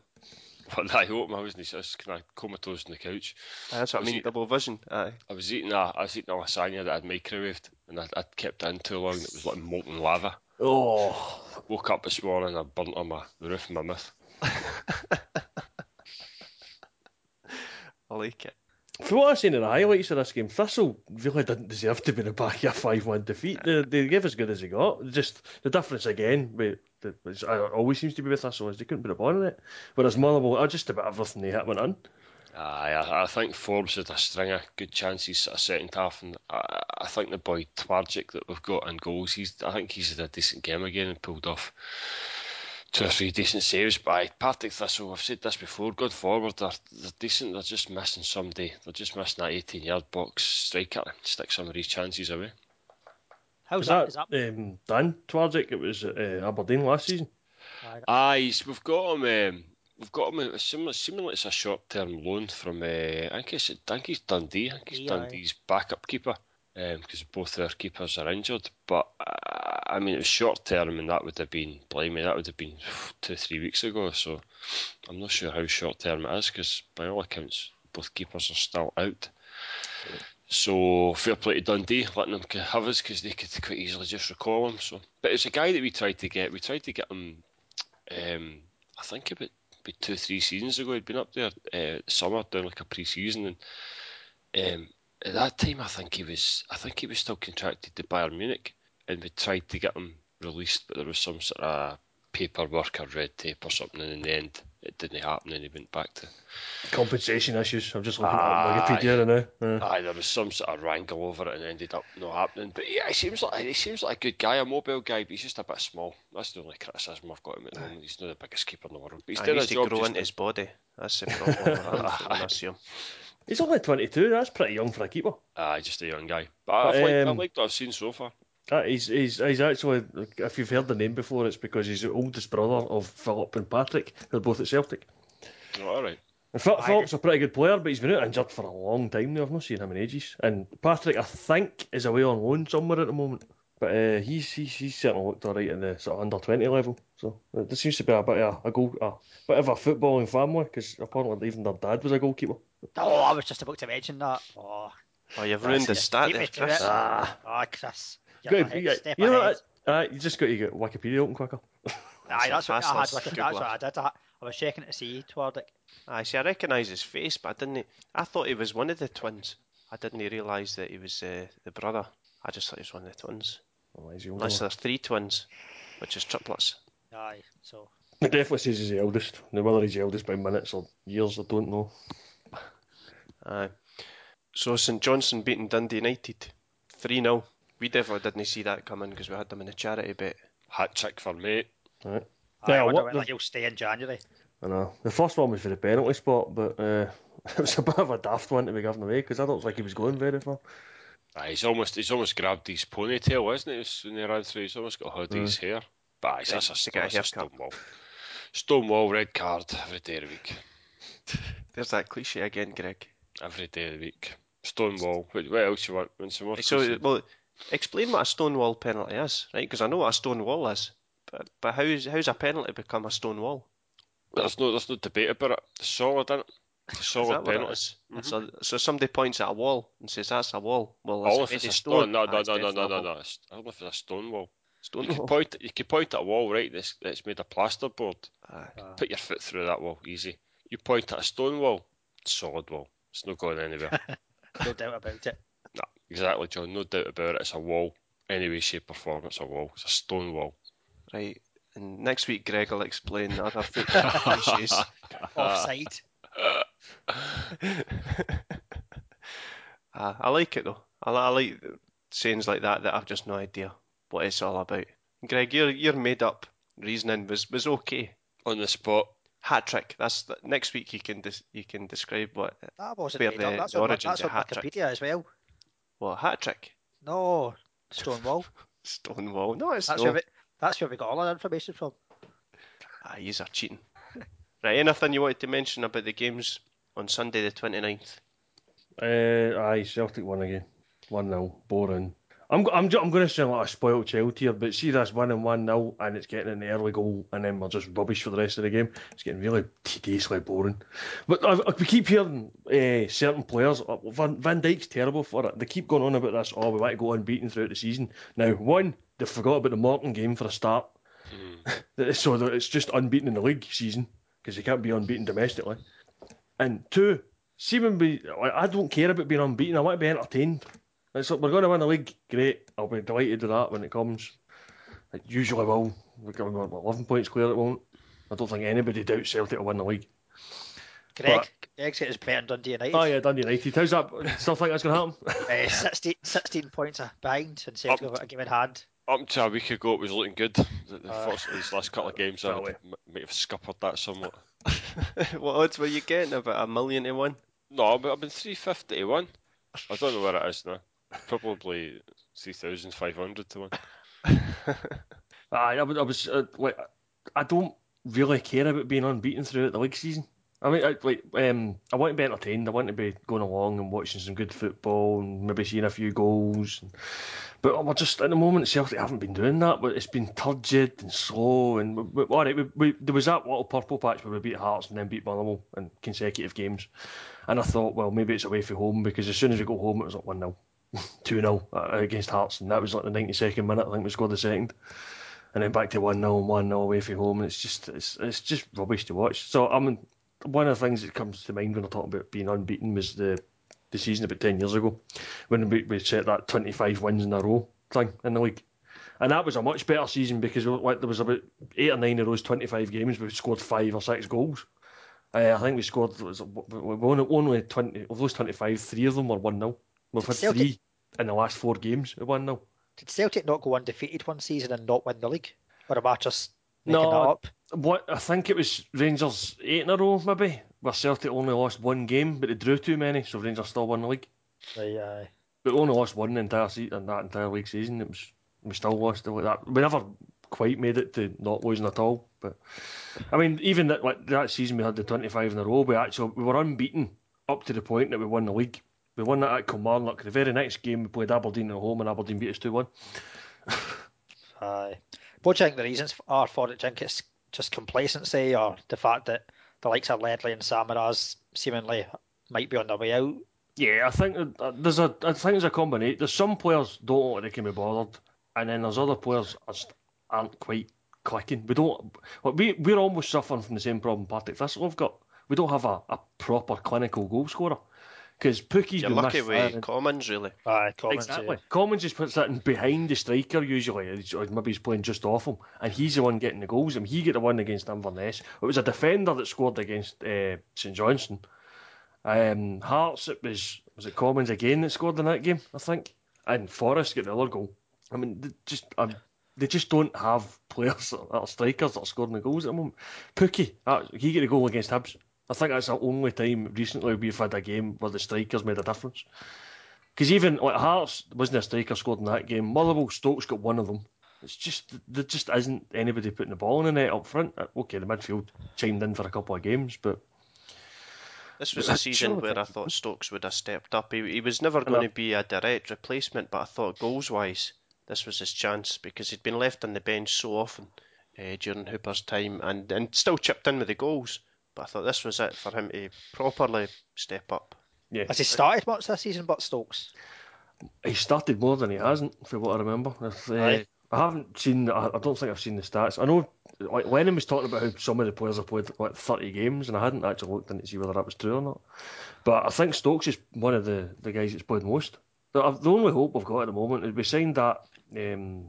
S5: But I hope I wasn't just kind of comatose on the couch.
S2: Aye, That's what I
S5: Was
S2: mean,
S5: he-
S2: double vision. Aye.
S5: I was eating a I was eating a lasagna that I'd microwaved, and I, I'd kept it in too long. It was like molten lava.
S3: Oh,
S5: Woke up this morning, I burnt on my the roof of my mouth.
S2: I like it.
S3: from what I've seen in the highlights of this game, Thistle really didn't deserve to be in the back of a 5 1 defeat. They, they gave as good as they got. Just the difference again, with which always seems to be with Thistle, is they couldn't put a ball in it. Whereas Motherwell, uh, just about everything they hit went in.
S5: Aye, I, I think Forbes had a string of good chances a second half, and I, I think the boy Twardzik that we've got in goals, he's I think he's had a decent game again and pulled off two or three decent saves. Aye, Partick Thistle, I've said this before, going forward, they're, they're decent, they're just missing somebody, they're just missing that 18 yard box striker and stick some of these chances away.
S4: How's
S3: Is
S4: that?
S3: that,
S4: Is that?
S3: um, Dan Twardzik? It was uh, Aberdeen last season.
S4: Aye,
S5: Aye, we've got him. Um, we've got him. uh, Similar, seemingly it's a short-term loan from. Uh, I think it's. I think he's Dundee. I think he's
S4: Aye.
S5: Dundee's backup keeper. Because both their keepers are injured, but uh, I mean it was short term, and that would have been, blimey, that would have been two, three weeks ago. So I'm not sure how short term it is, because by all accounts, both keepers are still out. So fair play to Dundee, letting them have us because they could quite easily just recall him. So, but it's a guy that we tried to get. We tried to get him. Um, I think about, about two, three seasons ago, he'd been up there uh, summer doing like a pre-season, and um, at that time I think he was. I think he was still contracted to Bayern Munich, and we tried to get him released, but there was some sort of paperwork or red tape or something, and in the end, it didn't happen, and he went back to.
S3: Compensation issues. I'm just looking
S5: Aye.
S3: at Wikipedia now. Uh,
S5: Aye, there was some sort of wrangle over it, and ended up not happening. But yeah, he seems like he seems like a good guy, a mobile guy, but he's just a bit small. That's the only criticism I've got him at the moment. He's not the biggest keeper in the world, but he's
S2: I
S5: doing
S2: used
S5: his
S2: to
S5: job.
S2: grow
S5: just
S2: into his body. That's the problem with him when I see him.
S3: he's only 22. That's pretty young for a keeper.
S5: Aye, just a young guy. But I've
S3: But,
S5: liked, I've
S3: um,
S5: liked what I've seen so far.
S3: Uh, he's, he's he's actually, if you've heard the name before, it's because he's the oldest brother of Philip and Patrick, who are both at Celtic.
S5: Oh, all right.
S3: And Phil, Philip's a pretty good player, but he's been out injured for a long time now. I've not seen him in ages. And Patrick, I think, is away on loan somewhere at the moment. But uh, he's, he's he's certainly looked alright in the sort of under twenty level. So uh, there seems to be a bit of a, a goal, a bit of a footballing family because apparently even their dad was a goalkeeper.
S4: Oh, I was just about to mention that. Oh,
S2: Oh, you've ruined the
S4: That's
S2: stat there, Chris.
S3: Ah,
S4: oh Chris.
S3: You,
S4: You're ahead,
S3: you,
S4: step
S3: you know
S4: ahead.
S3: what? Uh, you just got to get Wikipedia open quicker.
S4: Aye, that's what I had.
S2: Fast,
S4: Wiki-
S2: let's
S4: That's
S2: Google
S4: what I did. I, I was checking to see toward it.
S2: I see. I recognise his face, but I didn't. I thought he was one of the twins. I didn't realise that he was uh, the brother. I just thought he was one of the twins.
S3: Oh, he's the older
S2: Unless there's three twins, which is triplets.
S4: Aye, so
S3: It definitely says he's the eldest. Now whether he's the eldest by minutes or years, I don't know.
S2: Aye. So St Johnstone beating Dundee United, three 0 We definitely didn't see that coming because we had them in a charity bet.
S5: Hat trick for mate.
S3: Right.
S4: aye,
S3: Yeah,
S4: I wonder
S3: what
S4: whether
S3: the-
S4: he'll stay in January.
S3: I know. The first one was for the penalty spot, but uh, it was a bit of a daft one to be given away because I don't think he was going very far.
S5: Aye, he's almost he's almost grabbed his ponytail, isn't he? When he ran through, he's almost got a hood of his hair. But aye, that's a,
S2: to get a
S5: that's a. Stonewall. Stonewall red card every day of the week.
S2: There's that cliche again, Greg.
S5: Every day of the week. Stonewall. What, what else you want? Want some more?
S2: So, well, explain what a stonewall penalty is, right? Because I know what a stone wall is, but but how's how's a penalty become a stone wall?
S5: there's no there's no debate about it. It's solid, isn't it? It's a
S2: Is
S5: solid
S2: that what it
S5: penalty.
S2: Mm-hmm. So, so somebody points at a wall and says that's a wall. Well,
S5: All
S2: is
S5: if it's a
S2: of
S5: stone. No, no, no, no, no, no, no. I don't know if it's a stone wall.
S2: Stone
S5: You can
S2: wall.
S5: point you can point at a wall, right? That's that's made of plasterboard.
S2: Aye.
S5: Put your foot through that wall, easy. You point at a stone wall, solid wall. It's not going anywhere.
S4: No doubt about it.
S5: No, exactly, John. No doubt about it. It's a wall. Any way, shape, or form, it's a wall. It's a stone wall.
S2: Right. And next week, Greg will explain other football cliches.
S4: Offside.
S2: Ah, I like it though. I, li- I like sayings like that that I've just no idea what it's all about. Greg, your your made up reasoning was was okay.
S5: On the spot.
S2: Hat trick. That's the, next week. You can dis, you can describe what
S4: That wasn't
S2: Where
S4: made
S2: the-
S4: up. That's on, that's
S2: of
S4: on
S2: hat-trick.
S4: Wikipedia as well.
S2: What hat trick.
S4: No, Stonewall.
S2: Stonewall. No, it's
S4: That's
S2: no.
S4: where we, that's where we got all our information from.
S2: Ah, yous are cheating. right. Anything you wanted to mention about the games on Sunday the 29th?
S3: Uh, aye, Celtic won again. 1 0. Boring. I'm, I'm, I'm going to sound like a spoiled child here, but see this winning 1 0 and it's getting an early goal and then we're just rubbish for the rest of the game. It's getting really tediously boring. But I, I, we keep hearing uh, certain players, uh, Van, Van Dijk's terrible for it. They keep going on about this, oh, we want to go unbeaten throughout the season. Now, one, they forgot about the Morton game for a start. so it's just unbeaten in the league season because you can't be unbeaten domestically. And two, see when we, I don't care about being unbeaten. I want to be entertained. It's we're going to win the league. Great, I'll be delighted with that when it comes. It usually will. We're going to be 11 points clear. It won't. I don't think anybody doubts Celtic will win the league.
S4: Greg, Greg's got his bet on Dundee United.
S3: Oh yeah, Dundee United. How's that? Still think that's going to happen?
S4: Uh, 16, 16 points behind and Celtic have got a game in hand.
S5: Up to a week ago, it was looking good. The- the
S4: Uh,
S5: first- these last couple of games, I
S3: Well,
S5: would- m- might have scuppered that somewhat.
S2: what odds were you getting? About a million to one?
S5: No, but I've been 350 to 1. I don't know where it is now. Probably 3,500 to 1.
S3: Aye, I, was- I was uh, like, I don't really care about being unbeaten throughout the league season. I mean, I, like, um, I want to be entertained. I want to be going along and watching some good football and maybe seeing a few goals. But we're just at the moment, Celtic haven't been doing that. But it's been turgid and slow. And we, we, all right, we, we, there was that little purple patch where we beat Hearts and then beat Motherwell in consecutive games. And I thought, well, maybe it's away from home because as soon as we go home, it was like one 0 two 0 against Hearts, and that was like the ninety second minute. I think we scored the second and then back to one 0 and one 0 away from home, and it's just it's it's just rubbish to watch. So I mean, one of the things that comes to mind when I talk about being unbeaten was the the season about ten years ago when we, we set that twenty five wins in a row thing in the league. And that was a much better season because like, there was about eight or nine of those 25 games we scored five or six goals. Uh, I think we scored was, we only, only 20 of those 25, three of them were 1 0. We've had
S4: Celtic-
S3: three in the last four games at 1 0.
S4: Did Celtic not go undefeated one season and not win the league? Or am I just making
S3: No.
S4: that up?
S3: What I think it was Rangers eight in a row, maybe, where Celtic only lost one game, but they drew too many, so Rangers still won the league.
S4: Right, aye.
S3: But only lost one entire season in that entire league season. It was we still lost it like that. We never quite made it to not losing at all. But I mean, even that like that season we had the twenty five in a row. We actually we were unbeaten up to the point that we won the league. We won that at Kilmarnock. The very next game we played Aberdeen at home and Aberdeen beat us two one.
S4: Aye. What do you think the reasons are for it? Do you think it's just complacency or the fact that the likes of Ledley and Samaras seemingly might be on their way out?
S3: Yeah, I think that- uh, there's a I think there's a combination. There's some players don't look like they can be bothered, and then there's other players just aren't quite clicking. We don't. Like we we're almost suffering from the same problem Partick Thistle have got. We don't have a, a proper clinical goal scorer because Pukki's
S2: You're
S3: been
S2: lucky
S3: misfiring.
S2: with Commons, really.
S4: Aye, Collins,
S3: Exactly.
S4: yeah.
S3: Commons just puts that in behind the striker usually, or maybe he's playing just off him, and he's the one getting the goals. I mean, he got the one against Inverness. It was a defender that scored against uh, St Johnstone. Um, Hearts, it was was it Commons again that scored in that game, I think, and Forrest got the other goal. I mean, they just um, they just don't have players that are strikers that are scoring the goals at the moment. Pookie, uh, he got the goal against Hibs. I think that's the only time recently we've had a game where the strikers made a difference. Because even like Hearts wasn't a striker scored in that game. Motherwell, Stokes got one of them. It's just there just isn't anybody putting the ball in the net up front. Uh, Okay, the midfield chimed in for a couple of games, but
S2: This was a season
S3: sure,
S2: where I thought Stokes would have stepped up. He, he was never going to be a direct replacement, but I thought goals wise, this was his chance because he'd been left on the bench so often uh, during Hooper's time and, and still chipped in with the goals. But I thought this was it for him to properly step up.
S3: yeah,
S4: Has he started much this season, but Stokes?
S3: he started more than he hasn't, for what I remember. If, uh,
S4: Aye.
S3: I haven't seen. I, I don't think I've seen the stats. I know, like Lennon was talking about how some of the players have played like thirty games, and I hadn't actually looked in to see whether that was true or not. But I think Stokes is one of the, the guys that's played most. The, the only hope we've got at the moment is we signed that. Um,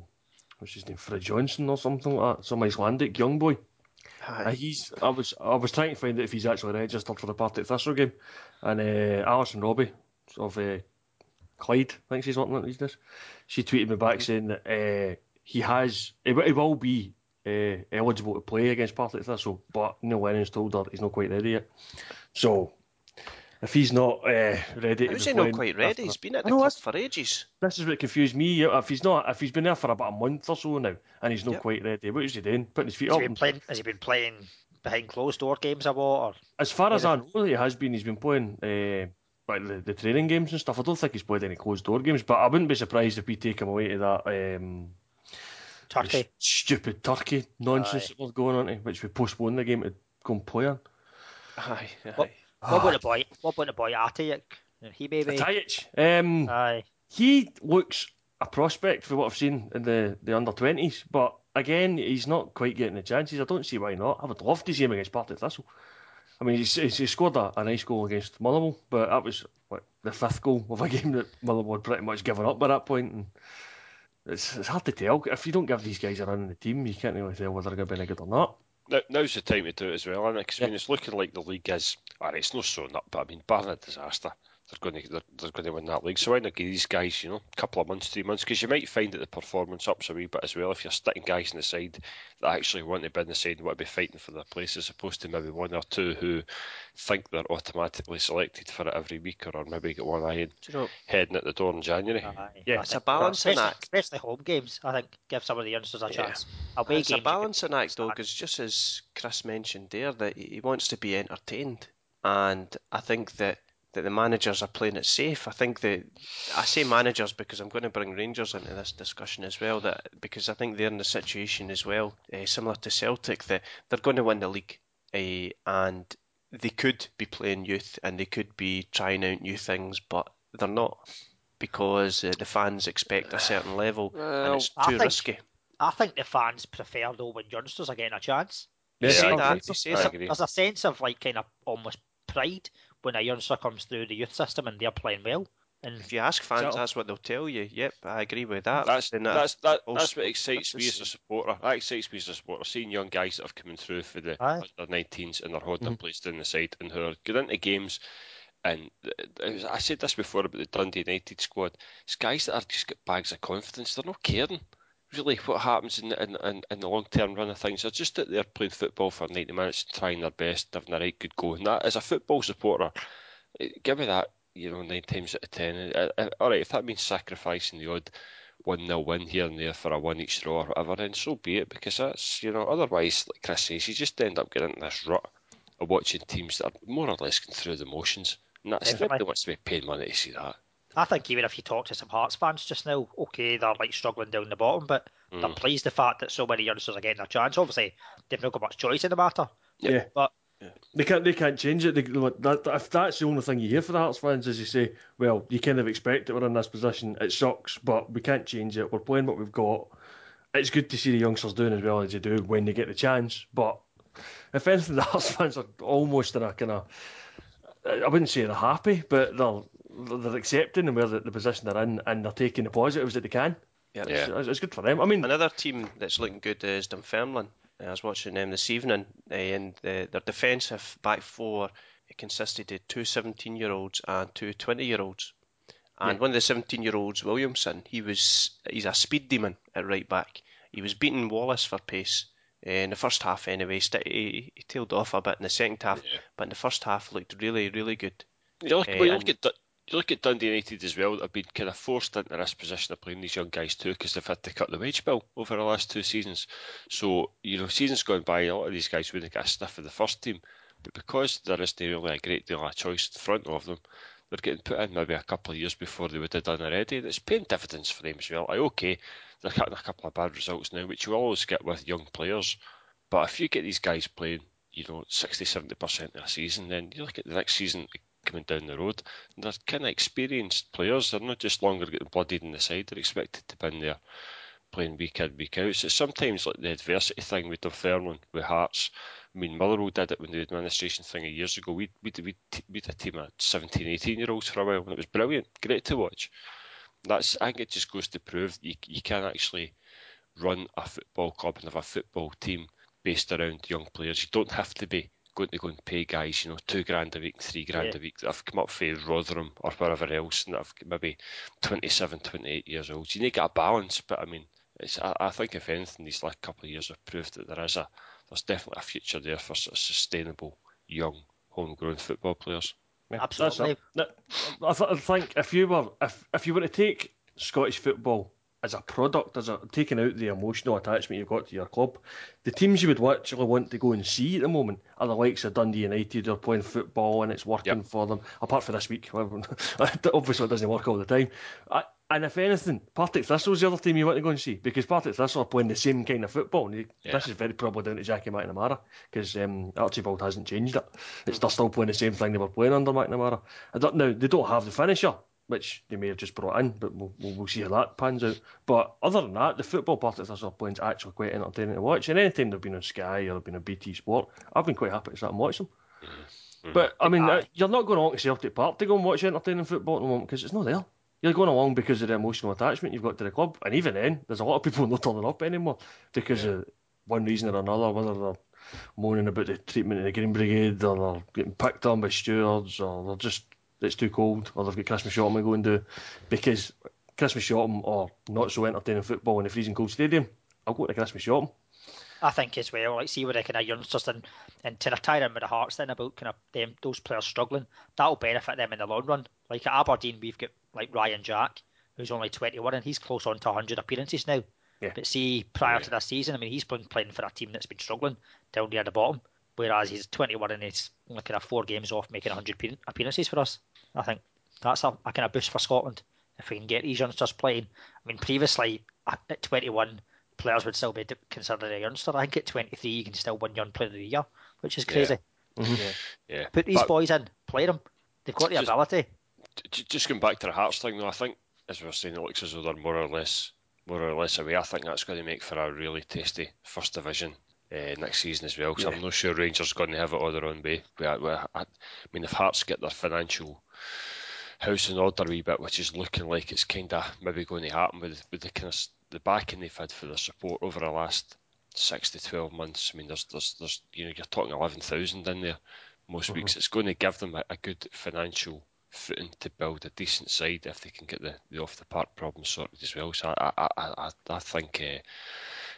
S3: what's his name? Fred Johnson or something like that. Some Icelandic young boy. Uh, he's. I was. I was trying to find out if he's actually registered for the Partick Thistle game, and uh, Alison Robbie of uh, Clyde, I think she's working on these days. She tweeted me back saying that uh, he has. He, he will be uh, eligible to play against Partick Thistle, but Neil Lennon's told her he's not quite ready yet. So. If he's not uh, ready, to
S2: How's he not quite ready?
S3: After,
S2: he's been at the club for ages.
S3: This is what confused me. If he's not, if he's been there for about a month or so now, and he's not
S2: Yep.
S3: quite ready, what is he doing? Putting his feet
S4: Has
S3: up?
S4: he
S3: and-
S4: playing? Has he been playing behind closed door games a lot? Or
S3: As far as I know, he has been. He's been playing uh, like the, the training games and stuff. I don't think he's played any closed door games, but I wouldn't be surprised if we take him away to that um,
S4: Turkey?
S3: st- stupid Turkey nonsense
S4: Aye.
S3: that was going on, to, which we postponed the game to go and play on.
S2: Aye, aye.
S4: What about the boy? What about the boy Atajic? He maybe.
S3: Tajic, um,
S4: Aye.
S3: he looks a prospect for what I've seen in the, the under twenties, but again, he's not quite getting the chances. I don't see why not. I would love to see him against Partick Thistle. I mean, he's, he's, he scored a, a nice goal against Motherwell, but that was what, the fifth goal of a game that Motherwell had pretty much given up by that point. point, and it's, it's hard to tell. If you don't give these guys a run in the team, you can't really tell whether they're going to be any good or not.
S5: Now, now's the time to do it as well, and because I mean, it's looking like the league is. Alright, it's not so up, but I mean, barring a disaster, they're going to they're, they're going to win that league. So why not give these guys, you know, a couple of months, three months? Because you might find that the performance ups a wee bit as well if you're sticking guys in the side that actually want to be in the side and want to be fighting for their place, as opposed to maybe one or two who think they're automatically selected for it every week, or or maybe get one eye
S2: Do you know,
S5: heading at the door in January.
S4: Aye.
S3: Yeah,
S4: I
S3: it's
S2: a
S4: think-
S2: balancing
S4: especially,
S2: act.
S4: Especially home games, I think give some of the youngsters a chance. Away
S2: it's
S4: games,
S2: a
S4: you could-
S2: balancing act though, because just as Chris mentioned there, that he he wants to be entertained, and I think that that the managers are playing it safe. I think that I say managers because I'm going to bring Rangers into this discussion as well. That because I think they're in the situation as well, uh, similar to Celtic, that they're going to win the league, uh, and they could be playing youth and they could be trying out new things, but they're not because uh, the fans expect a certain level and
S5: Well,
S2: it's
S4: I
S2: too
S4: think-
S2: risky.
S4: I think the fans prefer though when youngsters are getting a chance.
S2: You
S3: Yeah,
S2: say
S3: I
S2: that,
S3: agree.
S2: you say
S5: I
S2: that.
S5: agree.
S4: There's a sense of like kind of almost pride when a youngster comes through the youth system and they're playing well. And
S2: If you ask fans,
S3: So-
S2: that's what they'll tell you. Yep, I agree with that.
S5: That's
S2: Then
S5: that's that,
S2: also-
S5: that's what excites me as a supporter. That excites me as a supporter. Seeing young guys that have coming through for the
S4: Aye.
S5: under 19s and they're holding
S3: Mhm.
S5: their place down the side and who are getting into games. And I said this before about the Dundee United squad. It's guys that are just got bags of confidence. They're not caring really what happens in the, in, in, in the long term run of things. They're just out there playing football for 90 minutes, and trying their best, having a right good go. And that, as a football supporter, eh, give me that, you know, nine times out of ten. Uh, uh, all right, if that means sacrificing the odd 1 0 win here and there for a one each draw or whatever, then so be it, because that's, you know, otherwise, like Chris says, you just end up getting this rut of watching teams that are more or less going through the motions. And that's
S4: Definitely.
S5: nobody wants to be paying money to see that.
S4: I think even if you talk to some Hearts fans just now, okay, they're like struggling down the bottom, but they're
S5: Mm.
S4: pleased the fact that so many youngsters are getting a chance. Obviously, they've not got much choice in the matter.
S3: Yeah.
S4: But
S3: They can't. They can't change it. They, that, that- if that's the only thing you hear for the Hearts fans, is you say, "Well, you kind of expect that we're in this position. It sucks, but we can't change it. We're playing what we've got. It's good to see the youngsters doing as well as they do when they get the chance. But if anything, the Hearts fans are almost in a kind of. I wouldn't say they're happy, but they're they're accepting and where the, the position they're in, and they're taking the positives that they can.
S2: Yep.
S5: Yeah.
S3: It's, it's good for them. I mean,
S2: Another team that's looking good is Dunfermline. I was watching them this evening, uh, and their defensive back four it consisted of two 17 year olds and two 20 year olds. And
S3: Yeah.
S2: one of the 17 year olds, Williamson, he was he's a speed demon at right back. He was beating Wallace for pace uh, in the first half anyway. St- He, he tailed off a bit in the second half,
S5: Yeah.
S2: but in the first half looked really, really good.
S5: You look,
S2: Eh,
S5: well, you look
S2: and-
S5: at Dun- you look at Dundee United as well. They've been kind of forced into this position of playing these young guys too because they've had to cut the wage bill over the last two seasons. So you know, seasons gone by, a lot of these guys wouldn't get a sniff of the first team, but because there isn't really a great deal of choice in front of them, they're getting put in maybe a couple of years before they would have done already. And it's paying dividends for them as well. Like, okay, they're getting a couple of bad results now, which you always get with young players. But if you get these guys playing, you know, 60 70% of a season, then you look at the next season coming down the road, they're kind of experienced players. They're not just longer getting bloodied in the side, they're expected to be in there playing week in, week out. So sometimes like the adversity thing with Dunfermline, with Hearts. I mean, Motherwell did it when the administration thing years ago. We we we we had a team of 17, 18 year olds for a while, and it was brilliant, great to watch. That's I think it just goes to prove you you can actually run a football club and have a football team based around young players. You don't have to be going to go and pay guys, you know, two grand a week, three grand
S4: Yeah.
S5: a week that have come up for Rotherham or wherever else and that have maybe 27, 28 years old. You need to get a balance, but I mean, it's, I, I think if anything, these last couple of years have proved that there is a, there's definitely a future there for sort of sustainable, young, homegrown football players.
S3: Yeah,
S4: Absolutely.
S3: That's. No, I, th- I think if you were if if you were to take Scottish football as a product, as a taking out the emotional attachment you've got to your club, the teams you would actually want to go and see at the moment are the likes of Dundee United. They're playing football and it's working for them. Apart from this week, obviously it doesn't work all the time. I, and if anything, Partick Thistle's the other team you want to go and see because Partick Thistle are playing the same kind of football. And you-
S5: Yeah.
S3: This is very probably down to Jackie McNamara because um, Archibald hasn't changed it. It's they're still playing the same thing they were playing under McNamara. I don't know. They don't have the finisher, which they may have just brought in, but we'll, we'll, see how that pans out. But other than that, the football Partick Thistle are playing is actually quite entertaining to watch. And anytime they've been on Sky or they've been on BT Sport, I've been quite happy to sit and watch them. But I mean, uh, you're not going along to Celtic Park to go and watch entertaining football at the moment because it's not there. You're going along because of the emotional attachment you've got to the club, and even then, there's a lot of people not turning up anymore because of one reason or another, whether they're moaning about the treatment of the Green Brigade, or they're getting picked on by stewards, or they're just it's too cold, or they've got Christmas shopping going to go and do. Because Christmas shopping or not so entertaining football in a freezing cold stadium, I'll go to Christmas shopping.
S4: I think as well, like see where they kind of youngsters and and to tie in with the Hearts then about kind of them those players struggling, that'll benefit them in the long run. Like at Aberdeen, we've got like Ryan Jack, who's only 21 and he's close on to 100 appearances now.
S3: Yeah.
S4: But see, prior to this season, I mean, he's been playing for a team that's been struggling down near the bottom, whereas he's 21 and he's looking at four games off making 100 appearances for us. I think that's a, a kind of boost for Scotland if we can get these youngsters playing. I mean, previously at at 21, players would still be considered a youngster. I think at 23, you can still win Young Player of the Year, which is crazy. Mm-hmm.
S5: Yeah.
S4: Put these
S5: But-
S4: boys in, play them. They've got the
S5: Just-
S4: ability.
S5: Just going back to the Hearts thing, though, I think as we were saying, it looks as though they're more or less, more or less away. I think that's going to make for a really tasty first division uh, next season as well. Because
S3: Yeah.
S5: I'm not sure Rangers are going to have it all their own way. We, I, I mean, if Hearts get their financial house in order a wee bit, which is looking like it's kind of maybe going to happen with with the kind of the backing they've had for their support over the last six to twelve months. I mean, there's there's there's you know you're talking eleven thousand in there most mm-hmm. weeks. It's going to give them a, a, good financial footing to build a decent side if they can get the, the off the park problem sorted as well. So I I I, I think. Uh,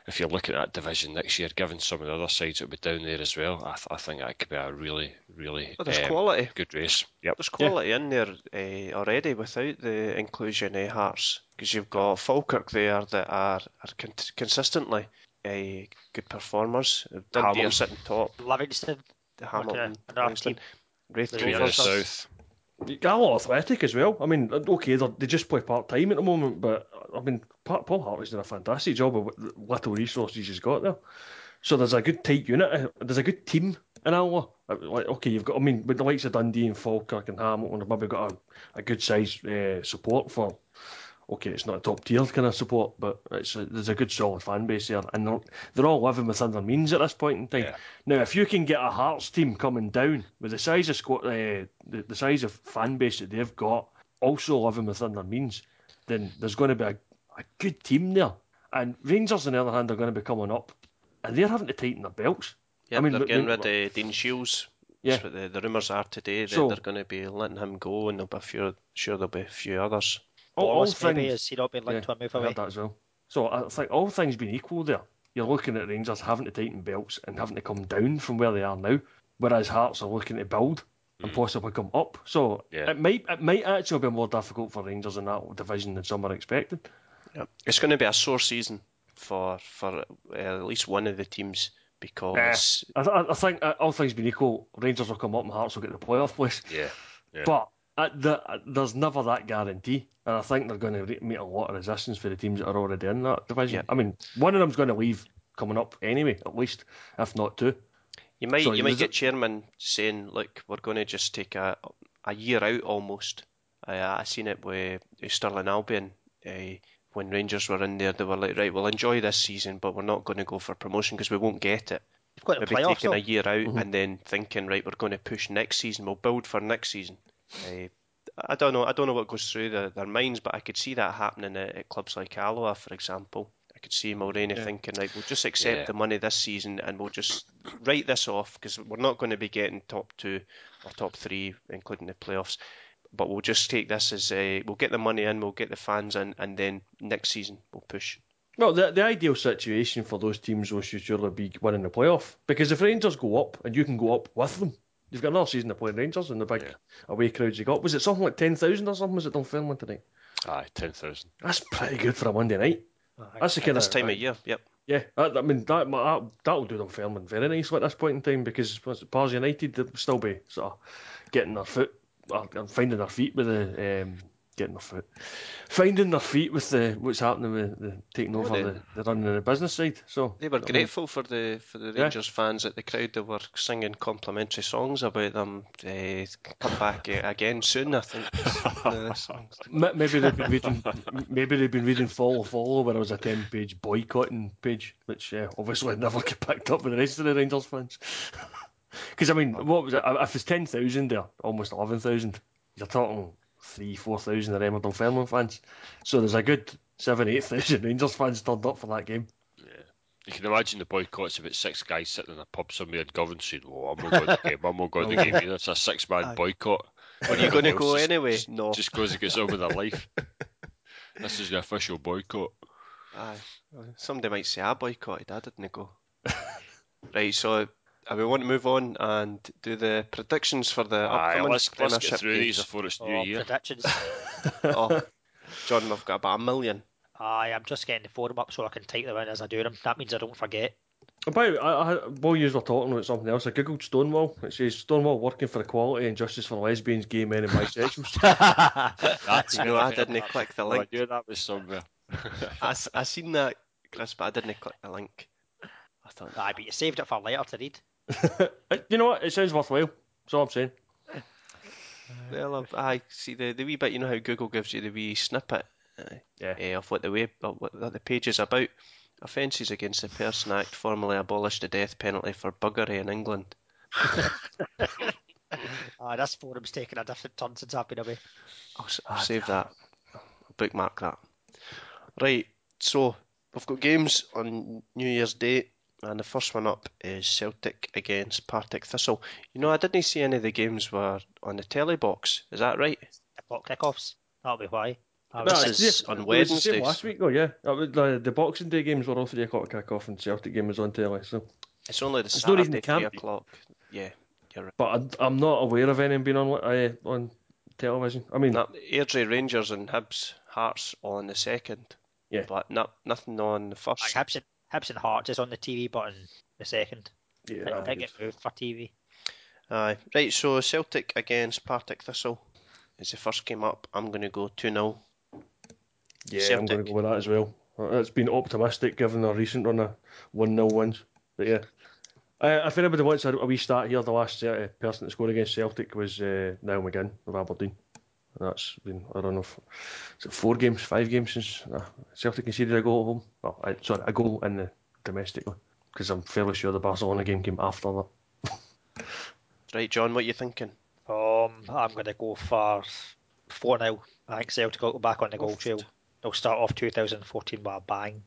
S5: if you're looking at that division next year, given some of the other sides that will be down there as well, I, th- I think that could be a really, really
S2: well, there's um, quality.
S5: good race. Yep.
S2: There's quality yeah. in there uh, already without the inclusion of Hearts because you've got Falkirk there that are, are con- consistently uh, good performers. Dundee are sitting top.
S4: Livingston.
S2: Hamilton. Livingston.
S5: Raith South.
S3: Got a lot athletic as well. I mean, okay, they just play part time at the moment, but I mean, Paul Hartley's done a fantastic job with little resources he's got there. So there's a good tight unit. Uh, there's a good team in Alloa. Uh, like, okay, you've got. I mean, with the likes of Dundee and Falkirk and Hamilton, they've maybe got a, a good size uh, support for okay, it's not a top tier kind of support, but it's a, there's a good solid fan base there, and they're, they're all living within their means at this point in time. Yeah. Now, if you can get a Hearts team coming down with the size of squad, uh, the, the size of fan base that they've got, also living within their means, then there's going to be a, a good team there. And Rangers, on the other hand, are going to be coming up, and they're having to tighten their belts.
S2: Yeah, I mean, they're getting rid of Dean Shiels. Yeah. the, the rumours are today that so, they're going to be letting him go, and there'll be a few, sure there'll be a few others
S4: all, all things, maybe has he not been linked yeah, to a move away? I
S3: heard that as well. So I think all things being equal there, you're looking at Rangers having to tighten belts and having to come down from where they are now, whereas Hearts are looking to build and mm. possibly come up. So yeah. it might it might actually be more difficult for Rangers in that division than some are expecting.
S2: Yeah. It's going to be a sore season for for uh, at least one of the teams because
S3: uh, I, I, think uh, all things being equal, Rangers will come up and Hearts will get the playoff place.
S5: Yeah. yeah.
S3: But uh, the, uh, there's never that guarantee, and I think they're going to re- meet a lot of resistance for the teams that are already in that division. Yeah. I mean, one of them's going to leave coming up anyway, at least, if not two.
S2: You might so you might get chairman saying, "Look, we're going to just take a a year out almost." Uh, I seen it with Stirling Albion uh, when Rangers were in there. They were like, "Right, we'll enjoy this season, but we're not going to go for promotion because we won't get it."
S4: Maybe
S2: taking
S4: a
S2: year out mm-hmm. and then thinking, "Right, we're going to push next season. We'll build for next season." Uh, I don't know. I don't know what goes through the, their minds, but I could see that happening at, at clubs like Alloa, for example. I could see Mulraney yeah. thinking, right, we'll just accept yeah. the money this season and we'll just write this off because we're not going to be getting top two or top three, including the playoffs. But we'll just take this as a, we'll get the money in, we'll get the fans in, and then next season we'll push.
S3: Well, the, the ideal situation for those teams will should surely be winning the playoff because if Rangers go up and you can go up with them, You've got another season of playing Rangers and the big yeah. away crowds you got. Was it something like 10,000 or something? Was it Dunfermline tonight?
S5: Aye, 10,000.
S3: That's pretty good for a Monday night. That's the kind
S2: this of time of year, yep.
S3: Yeah, I, I mean that, that that'll do Dunfermline very nicely at this point in time because Pars United they'll still be sort of getting their foot or finding their feet with the um, getting their foot, finding their feet with the what's happening with the taking over they, the, the running of the business side. So
S2: they were grateful for the for the Rangers yeah. fans at the crowd that were singing complimentary songs about them. Uh, come back again soon, I think.
S3: maybe they've been reading. Maybe they've been reading Follow Follow, where it was a ten-page boycotting page, which uh, obviously never get picked up with the rest of the Rangers fans. Because I mean, what was it? If it's ten thousand there, almost eleven thousand, you're talking three, four thousand of them are Dunfermline fans. So there's a good seven, eight thousand Rangers fans turned up for that game.
S5: Yeah. You can imagine the boycotts about six guys sitting in a pub somewhere in Govan saying, Oh, I'm not going to the game, I'm not going to the oh, game. It's a six man boycott.
S2: Are you going to go anyway?
S5: Just,
S2: no.
S5: Just because it gets on with their life. this is the official boycott.
S2: Aye. Somebody might say I boycotted, I didn't go. right, so I Uh, we want to move on and do the predictions for the
S5: Aye,
S2: upcoming
S5: let's,
S2: Premiership
S5: let's get through these before it's New
S4: oh,
S5: Year.
S4: Predictions.
S2: oh, John, we've got about a million.
S4: Aye, I'm just getting the forum up so I can type them in as I do them. That means I don't forget.
S3: By I, I, while you were talking about something else, I googled Stonewall. It says Stonewall working for equality and justice for lesbians, gay men, and bisexuals.
S2: That's you know, I didn't click the link.
S5: Oh, I knew that was somewhere.
S2: I, I seen that, Chris, but I didn't click the link.
S4: I thought, aye, but you saved it for later to read.
S3: you know what? It sounds worthwhile. That's all I'm saying.
S2: Well, I see the, the wee bit. You know how Google gives you the wee snippet uh, yeah. uh, of what the way what the page is about. Offences against the Person Act formally abolished the death penalty for buggery in England.
S4: ah, this forum's taken a different turn since I've been away.
S2: I'll, s- I'll save that. I'll bookmark that. Right, so we've got games on New Year's Day, and the first one up is Celtic against Partick Thistle. You know, I didn't see any of the games were on the telly box. Is that right?
S4: O'clock kickoffs. That'll be why. I
S3: No,
S4: was
S2: This
S3: it's
S2: is
S3: the-
S2: on
S3: it was the same
S2: Wednesdays.
S3: last week, though, yeah. Was- the, the Boxing Day games were all 3 o'clock kick off and Celtic game was on telly, so.
S2: It's only the
S3: There's no reason
S2: Saturday
S3: it can't
S2: three
S3: be.
S2: o'clock. Yeah, you're right.
S3: But I, I'm not aware of any being on uh, on television. I mean,
S2: No, Airdrie Rangers and Hibs Hearts on the second.
S3: Yeah.
S2: But no, nothing on the
S4: Like
S2: first.
S4: Hibs and, Hibs and Hearts is on the TV, button the second.
S3: yeah,
S4: it
S3: that'd
S4: did
S3: be
S4: get moved for TV.
S2: Aye. Right, so Celtic against Partick Thistle is the first game up. I'm going to go 2 0.
S3: Yeah, I'm going to go with that as well. Uh, It's been optimistic given their recent run of 1 0 wins. But yeah. Uh, if anybody wants a, a wee start here, the last uh, person to score against Celtic was uh, Niall McGinn of Aberdeen. And that's been a run of is it four games, five games since uh, Celtic conceded a goal at home. Oh, I, sorry, a goal in the domestically. Because I'm fairly sure the Barcelona game came after that.
S2: Right, John, what are you thinking?
S4: Um, I'm going to go for 4 0. I think Celtic will go back on the goal trail. They'll start off 2014 with a bang.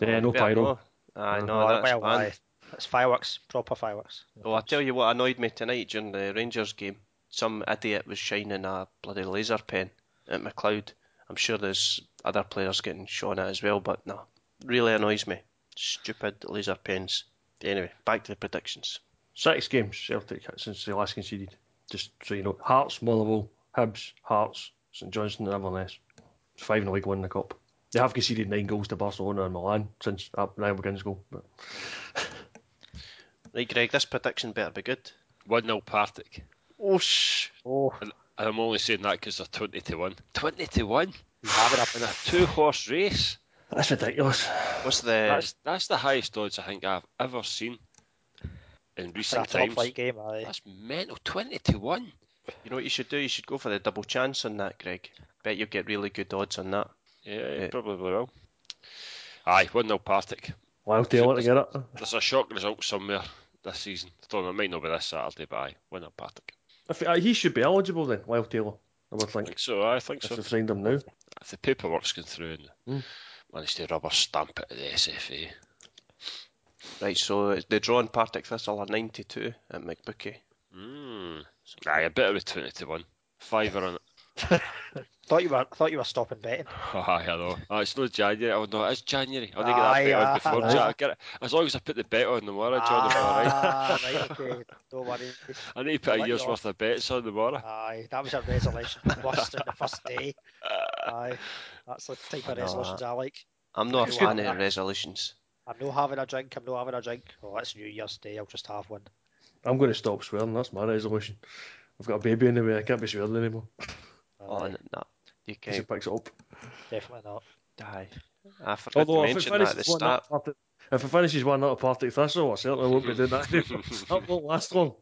S3: Yeah, no pyro.
S2: I know
S3: Uh,
S2: no, that's
S4: well,
S2: banned.
S4: aye. It's fireworks, proper fireworks.
S2: Oh, I tell you what annoyed me tonight during the Rangers game. Some idiot was shining a bloody laser pen at McLeod. I'm sure there's other players getting shone at as well, but no, really annoys me. Stupid laser pens. Anyway, back to the predictions.
S3: Six games Celtic since they last conceded. Just so you know, Hearts, Motherwell, Hibs, Hearts, St Johnstone, and Inverness. It's five in the league, one in the cup. They have conceded nine goals to Barcelona and Milan since uh, Niall McGinn's goal. But
S2: Right, Greg, this prediction better be good.
S5: 1 0 Partick.
S2: Oh, shh.
S4: Oh,
S5: And I'm only saying that because they're 20 to 1. 20 to 1?
S4: you have it up
S5: In a two horse race?
S3: that's ridiculous.
S2: What's the
S5: That's that's the highest odds I think I've ever seen in
S4: for a
S5: recent
S4: top
S5: times.
S4: flight game. Aye.
S5: That's mental. 20 to 1.
S2: You know what you should do? You should go for the double chance on that, Greg. Bet you'll get really good odds on that.
S5: Yeah, you
S2: Yeah.
S5: probably will. Aye, 1 0 Partick.
S3: Lyle Taylor to get it.
S5: There's a shock result somewhere this season. I don't know, it might not be this Saturday, but aye, 1 0 Partick.
S3: If, uh, he should be eligible then, Lyle Taylor. I would
S5: I
S3: think.
S5: think so, I think
S3: If
S5: so.
S3: they've signed him now.
S5: If the paperwork's going through and
S3: Mm.
S5: managed to rubber stamp it at the SFA.
S2: Right, so the draw in Partick Thistle are 92 at McBookie.
S5: Mm. Aye, a bit of a 20 to 1. Fiver on it.
S4: Thought you were thought you were stopping betting.
S5: Aye, I know. Oh, it's not January. Oh, no, it's January. I'll get that bet on before
S4: aye.
S5: I'll get it. As long as I put the bet on tomorrow, John, it'll be alright.
S4: Ah, right, okay. Don't worry.
S5: I need to put a
S4: Let
S5: year's
S4: you
S5: worth of bets on tomorrow.
S4: Aye, that was a resolution. Worst on the first day. Aye, that's the type of
S2: know
S4: resolutions I like.
S2: I'm not a fan of resolutions.
S4: I'm not having a drink. I'm not having a drink. Oh, it's New Year's Day. I'll just have one.
S3: I'm going to stop swearing. That's my resolution. I've got a baby in the way. I can't be swearing anymore.
S2: Oh,
S4: Aye,
S2: n- no. You
S3: Because he
S2: can't
S3: picks it up.
S4: definitely not.
S2: die. I forgot
S3: Although
S2: to
S3: if it
S2: mention that at the
S3: one
S2: start.
S3: up, Partick- if it finishes one up a Partick Thistle, I certainly won't be doing that. that won't last long.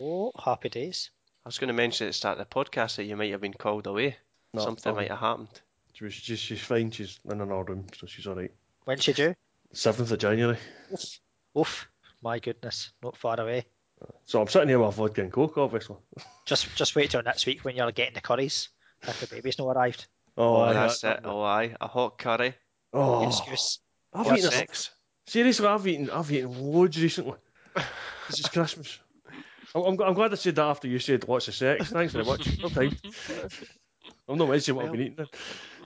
S4: Oh, happy days.
S2: I was going to mention at the start of the podcast that you might have been called away.
S3: No,
S2: Something might have happened.
S3: She was, she's, she's fine. She's in another room, so she's all right.
S4: When should you?
S3: Seventh of January.
S4: Oof, my goodness, not far away.
S3: So I'm sitting here with vodka and coke, obviously.
S4: Just just wait till next week when you're getting the curries. If the baby's not arrived.
S3: Oh,
S2: Oh,
S3: aye,
S2: that's
S3: that-
S2: it. Oh, aye. A hot curry.
S3: Oh,
S4: Excuse.
S3: I've
S4: What's
S3: eaten a,
S2: Sex.
S3: seriously. I've eaten. I've eaten loads recently. This is Christmas. I'm, I'm, I'm glad I said that after you said lots of sex. Thanks very much. No time. I'm not mentioning what I've been eating. Then.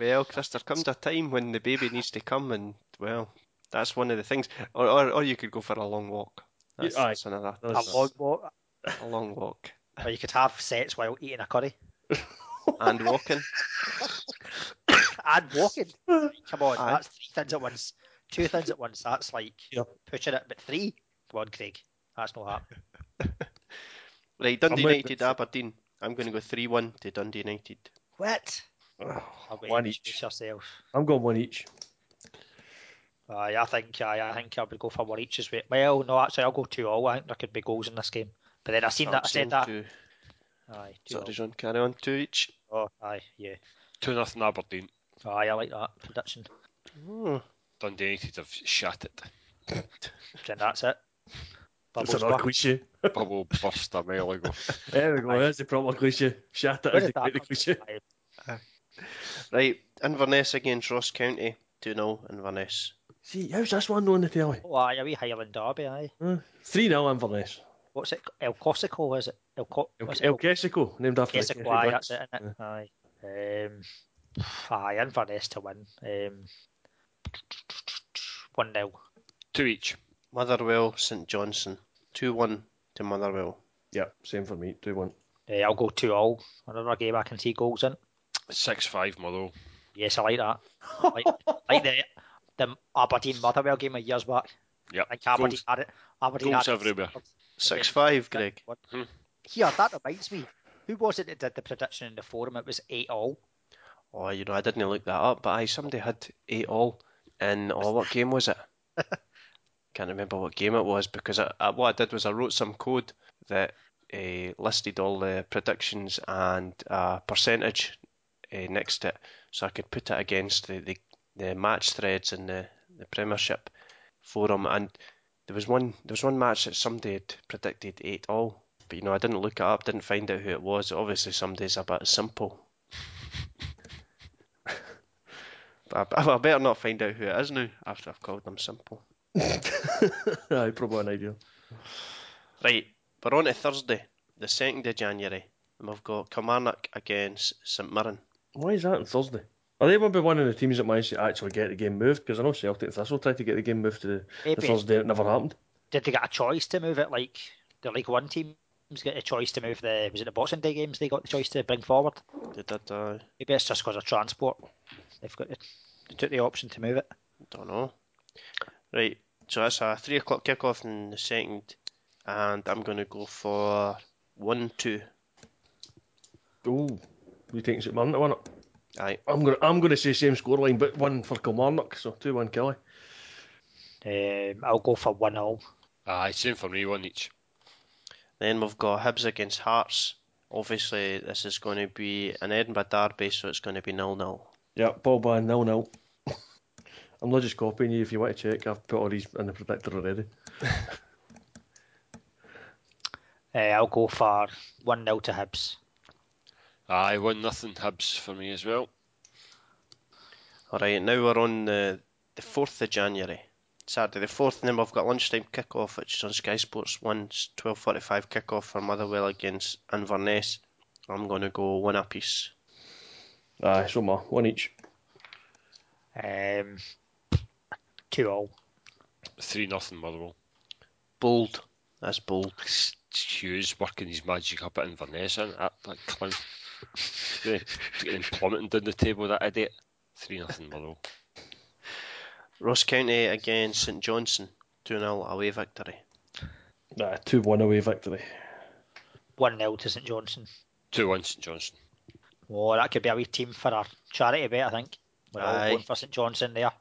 S2: Well, Chris, there comes a time when the baby needs to come, and well, that's one of the things. Or, or, or you could go for a long walk. That's,
S3: aye.
S2: that's another.
S4: A long walk.
S2: A long walk
S4: Or you could have sex while eating a curry.
S2: and walking.
S4: and walking. Come on,
S2: Aye.
S4: that's three things at once. Two things at once. That's like
S3: Yep.
S4: pushing it, but three. Come on, Craig. That's not happening.
S2: Right, Dundee
S3: I'm with-
S2: United, Aberdeen. I'm going to go three-one to Dundee United.
S4: What? I'll bet
S3: One
S4: you
S3: each.
S4: yourself.
S3: I'm going one each.
S4: Aye, I think aye, I think I would go for one each as well. Well, no, actually, I'll go two all. I think there could be goals in this game. But then I seen that. I said that.
S2: Two.
S4: Aye, two
S2: Sorry,
S4: all.
S2: John. Carry on. Two each.
S4: Oh, aye, yeah.
S5: 2 nothing Aberdeen.
S4: Aye, I like that prediction.
S2: Hmm.
S5: Dundee United have shat it.
S4: Then that's it.
S3: It's
S4: Bubbles
S3: another
S4: bar.
S3: cliche.
S5: Bubble burst a mile ago.
S3: There we go. There's the proper cliche. Shut it
S4: Where
S3: is
S4: did
S3: the,
S4: that
S3: the
S4: come
S3: cliche.
S4: from?
S2: Right, Inverness against Ross County. 2 0 Inverness.
S3: See, how's this one on the telly?
S4: Oh, aye, a wee Highland Derby, aye.
S3: Three 0 Inverness.
S4: What's it? El Cosico, is it? El, Co-
S3: El,
S4: what's it?
S3: El Kesico, named after the
S4: Cesico, aye, that's it, isn't it? Aye. Um, aye, Inverness to win. Um, 1 0.
S5: Two each.
S2: Motherwell, St Johnstone. 2 1 to Motherwell.
S3: Yeah, same for me. Two one.
S4: Uh, I'll go 2 all. Another game I can see goals in.
S5: Six five Motherwell.
S4: Yes, I like that. like, like the, the Aberdeen Motherwell game a years back.
S5: Yep.
S4: I think Aberdeen
S5: Goals-
S4: had it. Aberdeen
S5: goals
S4: had it.
S5: everywhere.
S2: 6 5, Greg.
S5: Hmm.
S4: Here, that reminds me. Who was it that did the prediction in the forum? It was 8 all.
S2: Oh, you know, I didn't look that up, but I somebody had 8 all. And oh, what game was it? Can't remember what game it was because I, I, what I did was I wrote some code that uh, listed all the predictions and uh, percentage uh, next to it, so I could put it against the, the, the match threads in the, the Premiership forum. And there was one there was one match that somebody had predicted eight all, but you know I didn't look it up, didn't find out who it was. Obviously, somebody's a bit simple. But I, I better not find out who it is now after I've called them simple.
S3: Aye, probably an idea.
S2: Right, we're on to Thursday, the 2nd of January, and we've got Kilmarnock against St Mirren.
S3: Why is that on Thursday? Are they going to be one of the teams that managed to actually get the game moved? Because I know Celtic Thistle tried to get the game moved to the, the
S4: Maybe.
S3: Thursday. It never happened.
S4: Did they get a choice to move it like the League One teams get a choice to move the was it the Boxing Day games they got the choice to bring forward?
S2: They did, uh,
S4: Maybe it's just because of transport. They've got the, they took the option to move it.
S2: don't know. Right, so that's a 3 o'clock kickoff in the 2nd, and I'm going to go for 1 2.
S3: Oh, you think St Mirren to win it?
S2: Aye,
S3: I'm gonna I'm gonna say same scoreline, but one for Kilmarnock, so two one Killie.
S4: Um, I'll go for one all.
S5: Aye, same for me. One each.
S2: then we've got Hibs against Hearts. Obviously, this is going to be an Edinburgh derby, so it's going to be 0 0.
S3: Yeah, Paul Ban nil nil. I'm not just copying you. If you want to check, I've put all these in the predictor already.
S4: Uh, I'll go for one 0 to Hibs.
S5: Aye, one nothing Hibs for me as well.
S2: Alright, now we're on the, the 4th of January. Saturday the 4th, and then we've got lunchtime kick-off, which is on Sky Sports 1's 12.45 kick-off for Motherwell against Inverness. I'm going to go one apiece.
S3: Aye, so ma one each.
S4: Um, two all.
S5: Three nothing Motherwell.
S2: Bold. That's bold.
S5: Hughes working his magic up at Inverness, isn't that, that clown? Getting getting plummeting down the table, that idiot. Three nothing Motherwell.
S2: Ross County against St Johnstone. 2 0 away victory.
S3: Nah, two one away victory.
S4: One 0 to St Johnstone.
S5: Two one St Johnstone.
S4: Oh, that could be a wee team for our charity bet. I think we're all
S2: Aye.
S4: going for St Johnstone there.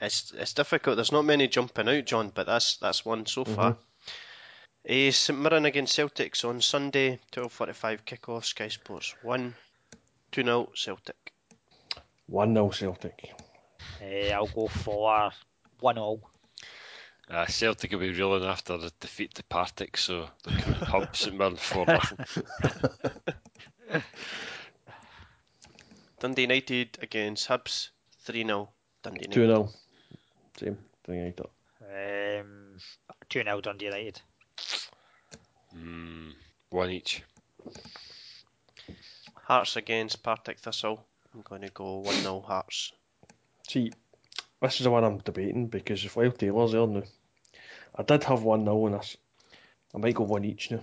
S2: It's it's difficult. There's not many jumping out, John, but that's that's one so mhm. far. Eh, St Mirren against Celtics on Sunday, 12.45 kick-off, Sky Sports 1. 2 0 Celtic.
S3: One nil Celtic.
S4: Uh, I'll go for one all.
S5: Uh, Celtic will be reeling after the defeat to Partick, so they'll come and pump St Mirren for nothing.
S2: Dundee United against Hibs, 3 0 Dundee
S3: Two
S2: United.
S3: nil. Same thing like that.
S4: Um, two 0 Dundee United.
S5: Mm, one each.
S2: Hearts against Partick Thistle. I'm going to go 1 0 Hearts.
S3: See, this is the one I'm debating because if Lyle Taylor's there now, I did have one nil in this. I might go one each now.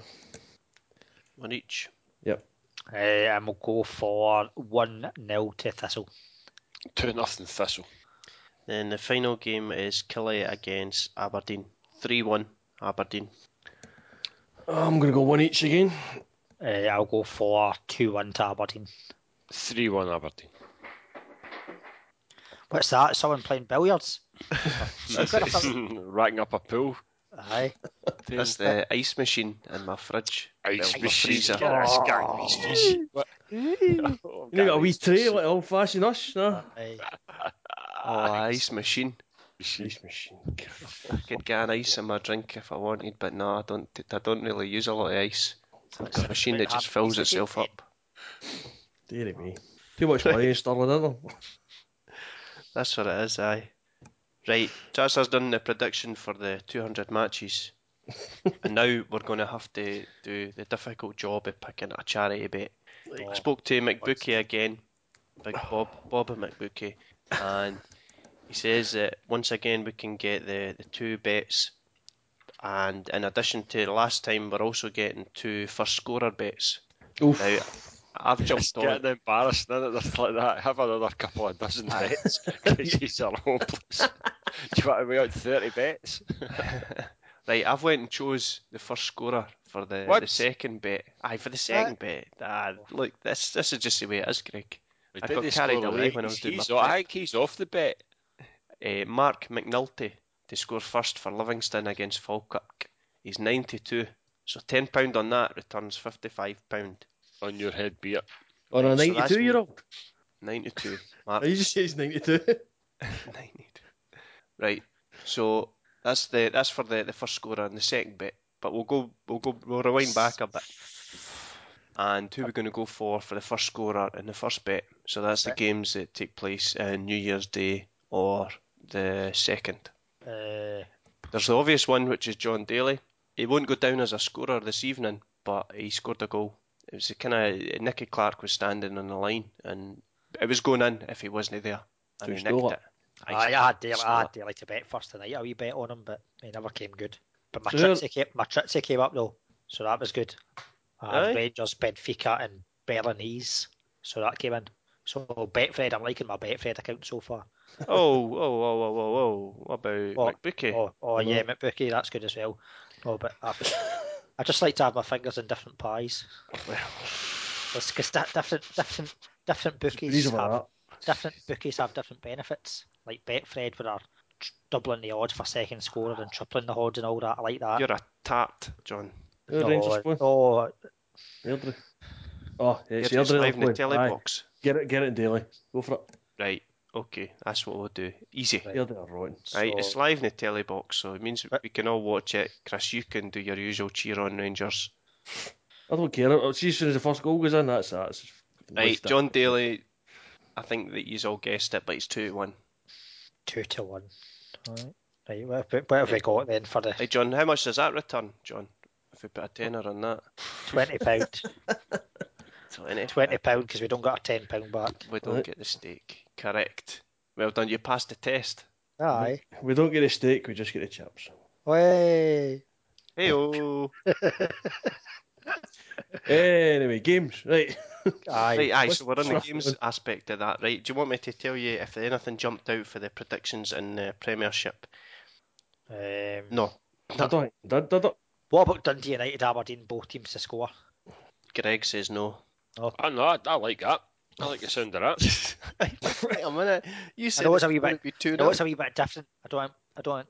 S2: 1 each.
S3: Yep.
S4: Uh, and we'll go for one 0 to Thistle.
S5: Two nothing Thistle.
S2: Then the final game is Killie against Aberdeen. 3 1 Aberdeen.
S3: I'm gonna go one each again.
S4: Uh, I'll go for two one to Aberdeen.
S5: Three one Aberdeen.
S4: What's that? Someone playing billiards? Snooker?
S5: Racking up a pool.
S4: Aye.
S2: That's the ice machine in my fridge.
S5: Ice
S2: Well,
S5: machine.
S2: freezer.
S5: Get this gang these days. What?
S3: You got a wee tray like old fashioned us, no?
S4: Aye.
S2: Oh, ice machine.
S5: Machine.
S3: Ice machine.
S2: I could get an ice in my drink if I wanted, but no, I don't. I don't really use a lot of ice. I've a machine that just fills itself up.
S3: Dear me. Too much money in Stirling, isn't there?
S2: That's what it is, aye. Right, Jazz has done the prediction for the 200 matches. and now we're going to have to do the difficult job of picking a charity bet. I spoke to McBookie again, Big Bob, Bob McBookie, and he says that once again we can get the, the two bets. And in addition to last time, we're also getting two first scorer bets.
S3: Oof.
S2: Now, I've
S5: It's
S2: jumped on
S5: getting embarrassing, isn't it? There's like that. Have another couple of dozen bets because these are hopeless. Do you want to weigh out 30 bets?
S2: Right, I've went and chose the first scorer for the,
S5: What?
S2: the second bet. Aye, for the second bet. Ah, look, this this is just the way it is, Greg. I got carried away when I was doing
S5: He's-
S2: my
S5: I think he's off the bet.
S2: Uh, Marc McNulty to score first for Livingston against Falkirk. He's 92, so £10 on that returns £55.
S5: On your head beer.
S3: On a
S2: Right, so
S3: 92 year old.
S2: 92. Mark,
S3: you just say he's 92.
S2: 92. Right, so that's the that's for the, the first scorer and the second bet. But we'll go we'll go we'll rewind back a bit. And who we're going to go for for the first scorer in the first bet? So that's the games that take place in New Year's Day or the second.
S4: Uh,
S2: There's the obvious one, which is Jon Daly. He won't go down as a scorer this evening, but he scored a goal. It was kind of Nicky Clark was standing on the line, and it was going in if he wasn't there, and
S3: So
S2: he
S3: he
S2: nicked
S3: it.
S2: it.
S4: I, I had Daly, I had Daly to bet first tonight. A wee bet on him, but he never came good. But my
S3: So you're-
S4: Trixie came, my Trixie came up though, so that was good. I
S2: Aye.
S4: had Rangers, Benfica, and Berlinese, so that came in. So Betfred, I'm liking my Betfred account so far.
S2: Oh, whoa, whoa, whoa, whoa, whoa! What about
S4: Oh,
S2: McBookie?
S4: Oh, oh yeah, McBookie, that's good as well. Oh, but I, I just like to have my fingers in different pies. It's because different, different, different bookies have
S3: that.
S4: different bookies have different benefits. Like Betfred, where they're doubling the odds for second scorer and tripling the odds and all that. I like that.
S2: You're a tart, John.
S3: Who
S4: no,
S3: Rangers playing?
S4: no,
S3: Airdrie. Oh, it's
S2: You're just
S3: Airdrie
S2: live in the telly box.
S3: Get it, get it in daily. Go for it.
S2: Right. Okay, that's what we'll do. Easy.
S4: Right.
S3: Airdrie are rotten.
S2: Right, it's live in the telly box, so it means we can all watch it. Chris, you can do your usual cheer on Rangers.
S3: I don't care. Oh, See, as soon as the first goal goes in, that's that. It's
S2: Right,
S3: lift it.
S2: Jon Daly. I think that you've all guessed it, but it's two to one.
S4: two to one. Right. Right. What, have- what have we got then for the
S2: Hey, John, how much does that return, John? If we put a tenner on that,
S4: twenty pound?
S2: twenty.
S4: twenty pound because we don't got a ten pound back.
S2: We don't
S3: Right.
S2: get the steak. Correct. Well done. You passed the test.
S4: Aye.
S3: We don't get a steak, we just get the chips.
S4: Way.
S2: Hey, oh.
S3: Anyway, games. Right.
S4: Aye.
S2: Right, aye. So we're on the
S3: What's-
S2: games aspect of that, right? Do you want me to tell you if anything jumped out for the predictions in the Premiership?
S4: Um,
S2: No.
S3: I don't. Did, did it?
S4: What about Dundee United, Aberdeen, both teams to score?
S2: Greg says no.
S5: I know, I, I like that. I like the sound of that.
S2: Wait a minute. You said
S4: know it's a
S2: it
S4: wee
S2: was
S4: bit-
S2: Be two
S4: No, it's a wee bit different. I don't, I don't,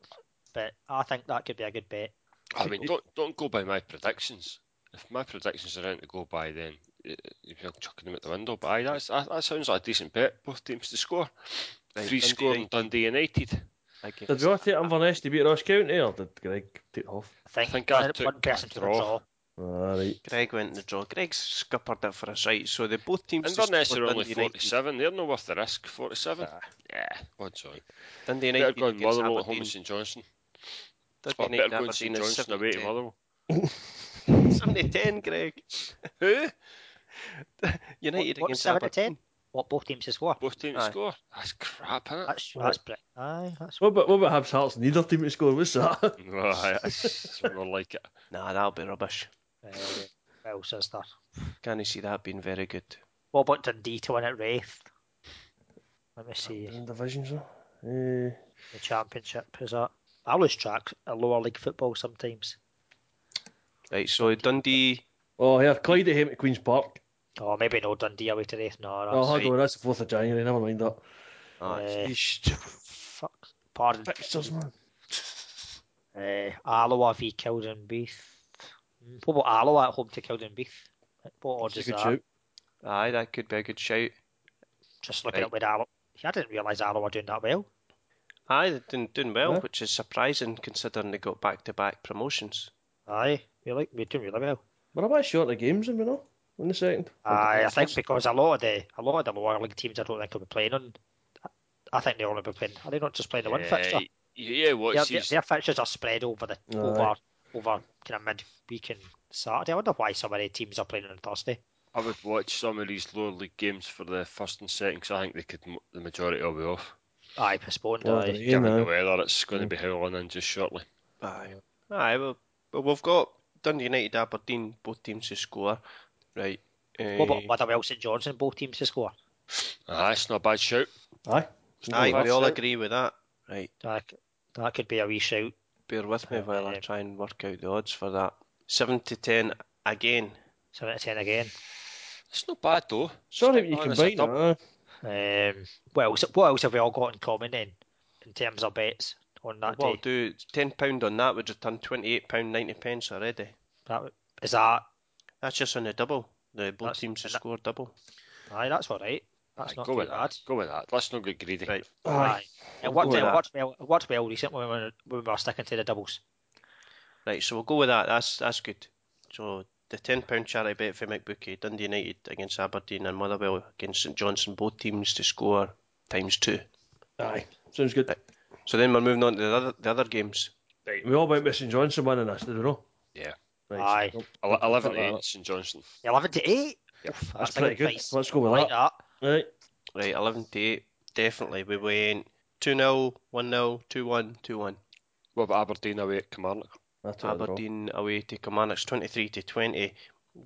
S4: but I think that could be a good bet.
S5: I mean, don't don't go by my predictions. If my predictions are anything to go by, then uh, you're chucking them at the window. But aye, that's, that, that sounds like a decent bet. Both teams to score.
S2: Right,
S5: Three
S2: Dundee
S5: scoring
S2: United
S5: Dundee United.
S2: against-
S3: Did we all take Inverness to beat Ross County or did Greg take it off?
S4: I think,
S5: think I
S4: one,
S5: took
S4: one person to the
S5: draw.
S4: draw.
S3: Alright.
S2: Greg went in the draw. Greg scuppered it for us, right? So the both teams. to
S5: Inverness
S2: score
S5: are only 47. They're not worth the risk. 47. Yeah, odds on.
S2: Dundee
S5: Better
S2: United
S5: go in Motherwell at home
S2: Aberdeen.
S5: St Johnstone.
S2: Dundee
S5: Or better
S2: United
S5: go in St
S2: Aberdeen
S5: Johnstone away to
S2: 70-10. Greg.
S5: Who?
S2: United
S4: What,
S2: against
S4: seven
S2: Aberdeen.
S4: ten? What both teams to score?
S5: Both teams
S2: Aye.
S5: score. That's crap, isn't it?
S4: That's that's pretty. Aye, that's
S3: What about, what about Hibs Hearts? Neither team to score. What's that?
S5: No, aye, that's more like it.
S2: Nah, that'll be rubbish.
S4: Uh, what else is there?
S2: Can you see that being very good?
S4: What about Dundee to win at Raith? Let me see.
S3: In divisions, though. Eh,
S4: The championship is that? I lose track of lower league football sometimes.
S2: Right, so Dundee.
S3: oh, here, Clyde at home at Queen's Park.
S4: Oh, maybe no Dundee away to Raith. No, that's
S3: Oh, hold
S2: right.
S3: on, that's the 4th of January. Never mind that.
S2: Oh,
S4: Eh,
S3: Yeesh.
S4: fuck. Pardon.
S3: Fixtures, man.
S4: Uh, Alloa v Cowdenbeath. Mm, What about Alloa at home to Cowdenbeath? What odds
S3: It's
S4: is
S3: a good
S4: that?
S3: shout.
S2: aye, that could be a good shout.
S4: Just looking
S2: Right.
S4: at where Alloa. I didn't realise Alloa were doing that well.
S2: Aye, they're doing, doing well,
S3: Yeah.
S2: which is surprising considering they got back-to-back promotions.
S4: Aye, we like we're doing really well.
S3: We're a bit short of games, and we know in the second.
S4: Aye, I think because a lot of the a lot of the lower league teams I don't think will be playing on. I think they only be playing. Are they not just playing the one fixture?
S5: Yeah, yeah, what's
S4: Their,
S5: these?
S4: their, their fixtures are spread over the
S3: Aye.
S4: over over kind of midweek and Saturday. I wonder why some of the teams are playing on Thursday.
S5: I would watch some of these lower league games for the first and second because I think they could the majority will be off.
S4: Aye, postponed.
S3: Well,
S4: aye.
S3: the rain,
S5: Given the
S3: uh,
S5: weather, it's going to be howling in just shortly.
S2: Aye. Aye, well, well we've got Dundee United, Aberdeen, both teams to score. Right.
S4: What about
S2: Eh,
S4: Motherwell St Johnstone? Both teams to score.
S5: Aye, it's not a bad shout.
S3: Aye.
S2: aye, we all
S3: it.
S2: agree with that. Right.
S4: That, that could be a wee shout.
S2: Bear with me while I try and work out the odds for that. 7 to 10 again.
S4: Seven to ten again.
S5: It's not bad though.
S3: Sorry,
S5: Stick
S3: you
S5: on
S3: can
S5: as a
S3: bite
S5: double.
S3: that.
S4: Um, what else? What else have we all got in common then, in terms of bets on that
S2: What I'll do, £10 on that would return £28.90 pence already.
S4: That w- is that.
S2: That's just on the double. The both
S4: That's-
S2: teams to
S4: and that-
S2: score double.
S4: Aye, that's all right. That's not
S5: go with
S4: bad.
S5: that. Go with that. Let's not get greedy.
S2: Right.
S4: Aye. It
S3: I'll
S4: worked,
S3: go with
S4: it
S2: that.
S4: worked well. It worked well recently when we were, when we were sticking to the doubles.
S2: Right, so we'll go with that. That's that's good. So the ten pound charity bet for McBookie, Dundee United against Aberdeen and Motherwell against St Johnstone, both teams to score times two.
S3: Aye. Sounds good.
S2: So then we're moving on to the other the other games.
S3: Right. We all went with St Johnstone winning this, did we know?
S5: Yeah.
S3: Right.
S4: Aye.
S3: so-
S5: Eleven to
S3: that.
S5: eight, St Johnstone.
S4: Eleven to eight.
S5: Yep.
S4: Oof,
S3: That's pretty
S4: good
S3: good.
S4: price.
S3: Let's go with
S4: like
S3: that.
S4: that.
S3: Right.
S2: Right, eleven to eight. Definitely. We went two 0 one 0 two one, two one.
S5: What about Aberdeen away at Kilmarnock?
S3: That's what I.
S2: Aberdeen away to Kilmarnock's twenty three to twenty.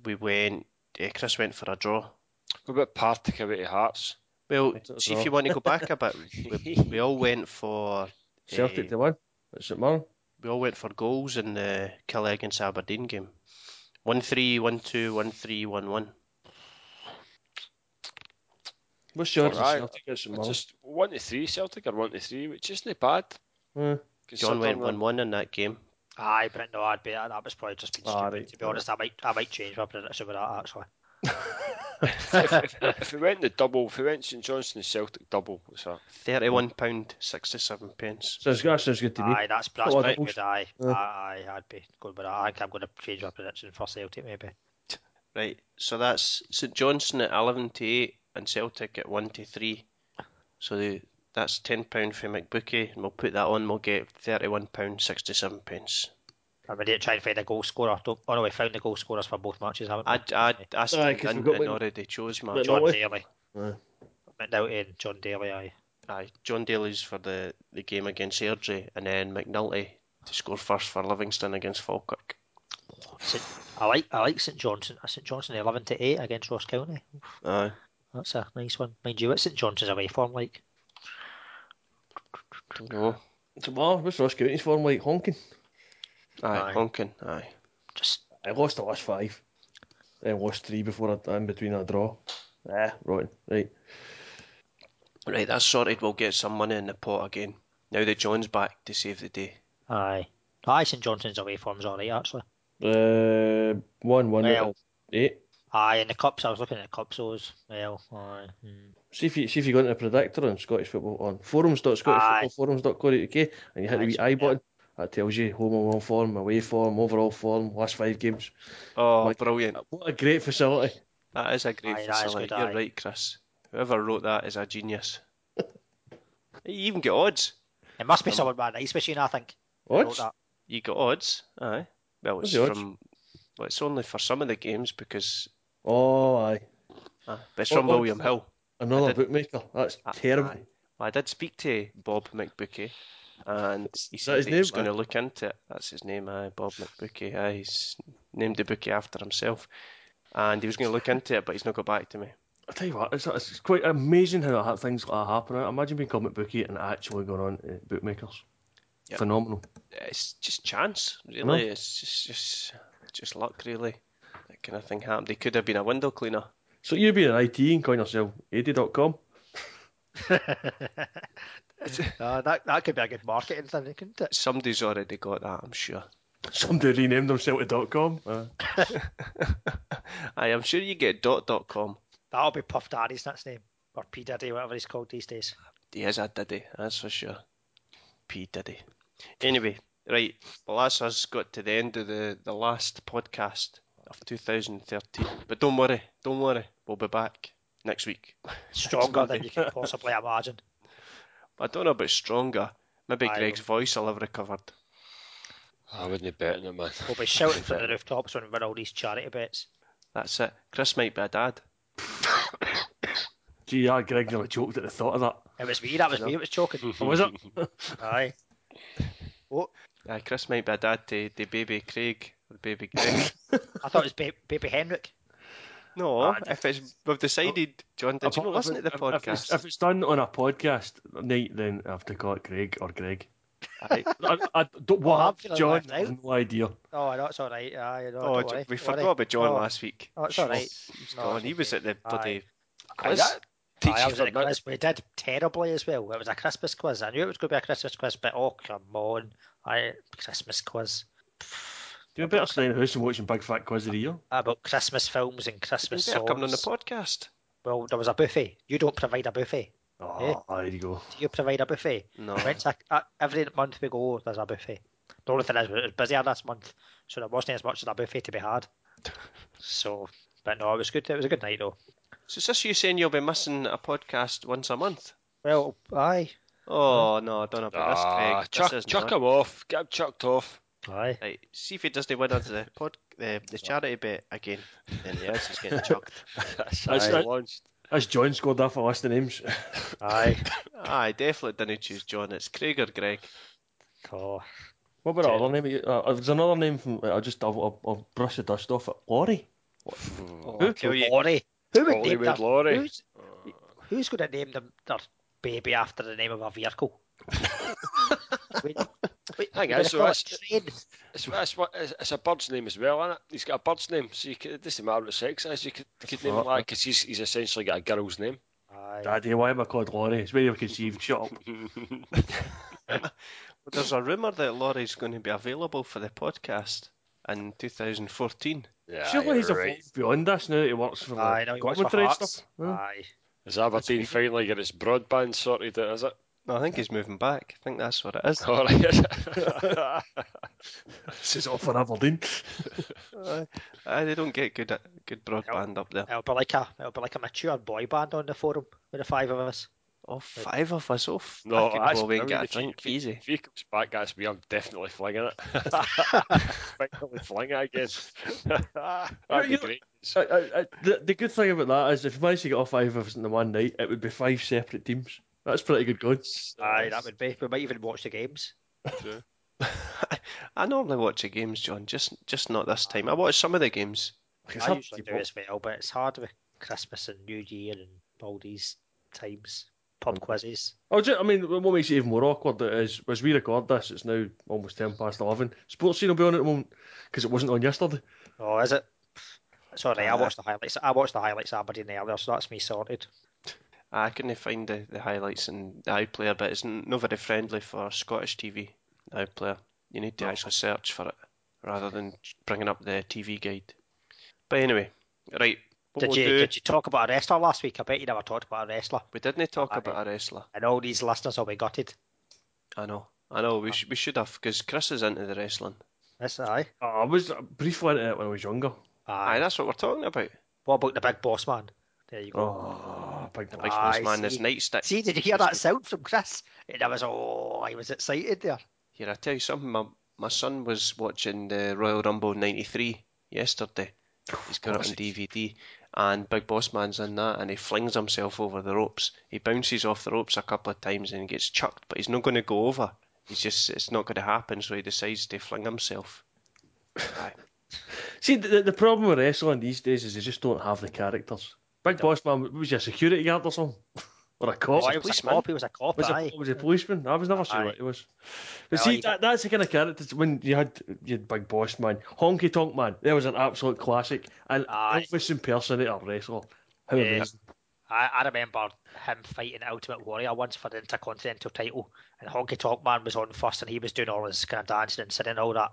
S2: We went eh, Chris went for a draw.
S5: What about Partick away to Hearts?
S2: Well,
S3: That's a
S2: see if you want to go back a bit, we, we all went for
S3: Celtic
S2: eh,
S3: to win. At St Mirren.
S2: we all went for goals in the Kill against Aberdeen game. 1 3, 1 2, 1 3, 1 1.
S3: What's your odds of
S5: Alright.
S3: Celtic at St
S5: just one to three Celtic or one to three, which isn't bad.
S3: Eh.
S2: John went 1 1 in that game.
S4: Aye, but no, I'd be that was probably just been
S3: Ah,
S4: stupid.
S3: right.
S4: To be honest, I might I might change my prediction with that actually.
S5: if, if, if we went the double, if we went St Johnstone and Celtic double, what's that?
S2: £31.67. pence.
S3: Sounds, that sounds good to me.
S4: Aye, that's that's
S3: What
S4: pretty good. Aye,
S3: Yeah.
S4: aye, aye, I'd be going with that. I think I'm going to change my prediction for Celtic maybe.
S2: Right, so that's St Johnstone at 11 to 8 and Celtic at 1 to 3. So the, that's £10 for McBookie, and we'll put that on, we'll get £31.67. pence.
S4: I'm going to try and find a goal scorer. Don't, oh no, we found the goal scorers for both matches, haven't we?
S2: I'd, I'd asked
S3: Aye,
S2: him
S3: 'cause
S2: and,
S3: we've got
S2: and
S3: Mc-
S2: already chose my
S3: Mc-
S4: John
S3: Nolly.
S4: Daly.
S3: Aye.
S4: McNulty and Jon Daly, aye.
S2: Aye, Jon Daly's for the, the game against Airdrie, and then McNulty to score first for Livingston against Falkirk.
S4: St, I like I like St Johnstone. St Johnstone eleven to eight against Ross County.
S2: Aye.
S4: That's a nice one. Mind you, what's St John's away form like?
S2: Don't know.
S3: Tomorrow, what's Ross County's form like? Honking.
S2: Aye,
S4: Aye.
S2: honking. Aye.
S4: Just
S3: I lost the last five. Then lost three before I, in between a draw. Ah, rotten. Right.
S2: Right, that's sorted. We'll get some money in the pot again. Now that John's back to save the day.
S4: aye. Aye, St Johnstone's away form's alright actually.
S3: Uh, one, one,
S4: Well.
S3: eight.
S4: Aye, in the cups, I was looking at the cups. So as well. Aye. hmm.
S3: See if you see if you go into the predictor on Scottish football on
S4: Aye.
S3: forums.scottishfootballforums.co.uk and you hit the wee i button. That tells you home and away form, away form, overall form, last five games.
S2: Oh,
S3: Like-
S2: brilliant.
S3: What a great facility.
S2: That is a great
S4: Aye, that is
S2: facility.
S4: good,
S2: You're
S4: aye.
S2: right, Chris. Whoever wrote that is a genius. you even get odds.
S4: It must be
S2: Um,
S4: someone with a nice machine, I think. who wrote
S3: What?
S4: that.
S2: You got odds. Aye. Well,
S3: What's
S2: it's
S3: the odds?
S2: from. Well, it's only for some of the games because.
S3: Oh, aye.
S2: Uh, but it's
S3: What
S2: from
S3: odds?
S2: William Hill.
S3: Another
S2: did-
S3: bookmaker. That's
S2: Aye,
S3: terrible.
S2: aye. Well, I did speak to Bob McBookie, and he said
S3: his
S2: he was going to look into it. That's his name, aye, Bob McBookie. Aye, he's named the bookie after himself, and he was going to look into it, but he's not got back to me.
S3: I tell you what, it's, it's quite amazing how that, things like that happen. Imagine being comic bookie and actually going on to bookmakers.
S2: Yep.
S3: Phenomenal.
S2: It's just chance,
S3: know.
S2: really. It's just, just, just luck, really. That kind of thing happened. He could have been a window cleaner.
S3: So you being an IT and calling yourself AD.com?
S4: Uh, that that could be a good marketing thing, couldn't it?
S2: Somebody's already got that, I'm sure.
S3: Somebody renamed themselves to .com. Uh,
S2: I'm sure you get dot dot com.
S4: That'll be Puff Daddy's next name. Or P Daddy, whatever he's called these days.
S2: He is a diddy, that's for sure. P Diddy. Anyway, right. Well, that's us got to the end of the, the last podcast of 2013. But don't worry, don't worry. We'll be back next week.
S4: Stronger
S2: Monday.
S4: than you could possibly imagine.
S2: I don't know about stronger. Maybe
S4: Aye.
S2: Greg's voice will have recovered.
S5: I wouldn't bet on it, man.
S4: We'll be shouting from the rooftops when we win all these charity bets.
S2: That's it. Chris might be a dad.
S3: Gee, yeah, Greg nearly choked at the thought of that.
S4: It was me, that was me that was choking.
S3: Oh, was it?
S4: Aye. Oh,
S2: Aye, Chris might be a dad to, to baby Craig or baby Greg.
S4: I thought it was ba- baby Henrik.
S2: no,
S4: Ah,
S2: if it's we've decided, John, did you not listen to the
S3: If- if it's-
S2: podcast?
S3: If it's done on a podcast night, then I have to call it Craig or Greg.
S2: Aye.
S3: I, I don't,
S4: Oh, I'm
S3: what?
S4: feeling
S3: John,
S4: left
S3: I have no idea.
S4: Oh, I know all right. Aye, no,
S2: Oh,
S4: don't worry.
S2: we forgot
S4: worry.
S2: about John
S4: Oh,
S2: last week.
S4: Oh, it's all right.
S2: He's
S4: No,
S2: gone. He was at the
S4: Aye.
S2: bloody
S4: Aye,
S2: quiz.
S4: that-
S5: Teach
S4: Aye, I was at the quiz. We did terribly as well. It was a Christmas quiz. I knew it was going to be a Christmas quiz, but oh, come on. I Christmas quiz.
S3: Do you better staying in the house and watching Big Fat Quiz of the Year?
S4: About Christmas films and Christmas
S2: Better
S4: songs.
S2: coming on the podcast.
S4: Well, there was a buffet. You don't provide a buffet.
S3: Oh,
S4: Yeah.
S3: there you go.
S4: Do you provide a buffet?
S2: No.
S4: When's a, uh, every month we go, there's a buffet. The only thing is, it was busier this month, so there wasn't as much as a buffet to be had. So, but no, it was good. It was a good night though.
S2: So is this you saying you'll be missing a podcast once a month?
S4: Well, aye,
S2: Oh no, I don't know about this,
S5: Ah,
S2: Craig. This
S5: chuck,
S2: isn't
S5: chuck him off. Get him chucked off.
S4: Aye.
S2: Right, see if he doesn't win us the pod, the, the charity bet again. Then yes, he's getting chucked.
S5: That's,
S3: that's,
S5: that's
S3: John scored off a list of names?
S4: Aye.
S2: I definitely didn't choose John. It's Craig or Greg.
S4: Oh,
S3: What about that other name? Uh, there's another name from. I'll just I'll, I'll, I'll brush the dust off it. Laurie.
S4: oh
S2: Who tell you?
S4: Laurie. Who would name
S5: Hollywood
S4: their,
S5: Laurie.
S4: Who's, who's going to name them their baby after the name of a vehicle? wait, wait,
S5: Hang on,
S4: gonna
S5: so
S4: call
S5: that's-
S4: it train?
S5: It's, it's, what- it's, it's a bird's name as well, isn't it? He's got a bird's name, so you could, it doesn't matter what sex it is. You could, you could name him like because he's, he's essentially got a girl's name.
S4: Aye.
S3: Daddy, why am I called Laurie? It's very conceived. Shut up.
S2: Well, there's a rumour that Laurie's going to be available for the podcast in 2014.
S5: Yeah,
S3: Surely he's
S5: you're right.
S3: evolved beyond this now. that He works for the
S4: Aye, no, he works for
S3: government and stuff. Huh?
S4: Aye.
S5: Has Aberdeen finally got its broadband sorted out, is it?
S2: No, I think he's moving back. I think that's what it is.
S5: Oh, all right.
S3: This is all for Aberdeen.
S2: Aye. Aye, they don't get good uh, good broadband up there.
S4: It'll be like a it'll be like a mature boy band on the forum with the five of us.
S2: Oh, five of us off.
S5: no,
S2: I could
S5: that's
S2: go away and get a
S5: brilliant. If
S2: drink
S5: if he-
S2: easy.
S5: If he comes back, that's me. I'm definitely flinging it. Finally fling it again. That'd be
S3: You know-
S5: great.
S3: I, I, I, the, the good thing about that is if you managed to get all five of us in the one night, it would be five separate teams. That's pretty good going.
S4: Aye, that would be. We might even watch the games.
S2: I normally watch the games, John. Just just not this time. I watch some of the games.
S4: I usually do
S3: keep
S4: as well, but it's hard with Christmas and New Year and all these times. Pub quizzes.
S3: Oh, ju- I mean, what makes it even more awkward is, as we record this, it's now almost 10 past 11. Sportscene will be on at the moment because it wasn't on yesterday.
S4: Oh, is it? Sorry, I watched the highlights. I watched the highlights of Aberdeen earlier, so that's me sorted.
S2: I couldn't find the, the highlights in the iPlayer, but it's n- not very friendly for Scottish TV. iPlayer, you need to oh. actually search for it rather than bringing up the TV guide. But anyway, right. What
S4: Did
S2: we'll
S4: you
S2: do,
S4: did you talk about a wrestler last week? I bet you never talked about a wrestler.
S2: we didn't talk
S4: Aye.
S2: about a wrestler.
S4: And all these listeners will be gutted.
S2: I know, I know. We ah. sh- we should have because Chris is into the wrestling.
S4: Yes, aye.
S3: Oh, I was uh, briefly into it uh, when I was younger.
S2: Aye,
S4: Aye.
S2: that's what we're talking about.
S4: What about the big boss man? There you go.
S3: Oh, big
S2: The
S4: oh,
S2: boss man, this
S4: see.
S2: nightstick.
S4: See, did you hear that sound from Chris? And I was oh, I was excited there.
S2: Here, I tell you something. My my son was watching the Royal Rumble '93 yesterday. He's got it on DVD, and Big Boss Man's in that, and he flings himself over the ropes. He bounces off the ropes a couple of times and he gets chucked, but he's not going to go over. He's just, it's not going to happen, so he decides to fling himself.
S3: See, the, the problem with wrestling these days is they just don't have the characters. Big Boss Man, was he a security guard or something? Or a cop?
S4: Oh, he was a
S2: policeman.
S4: cop. He was a cop.
S3: Was,
S4: aye.
S3: a, was he a policeman? I was never sure
S4: Aye.
S3: what he was. But
S4: Well,
S3: see, that, that's the kind of characters when you had, you had Big Boss Man. Honky Tonk Man, there was an absolute classic. And
S4: Aye.
S3: Elvis impersonator wrestler. How
S4: Yeah.
S3: amazing.
S4: I, I remember him fighting Ultimate Warrior once for the Intercontinental title, and Honky Tonk Man was on first, and he was doing all his kind of dancing and singing and all that.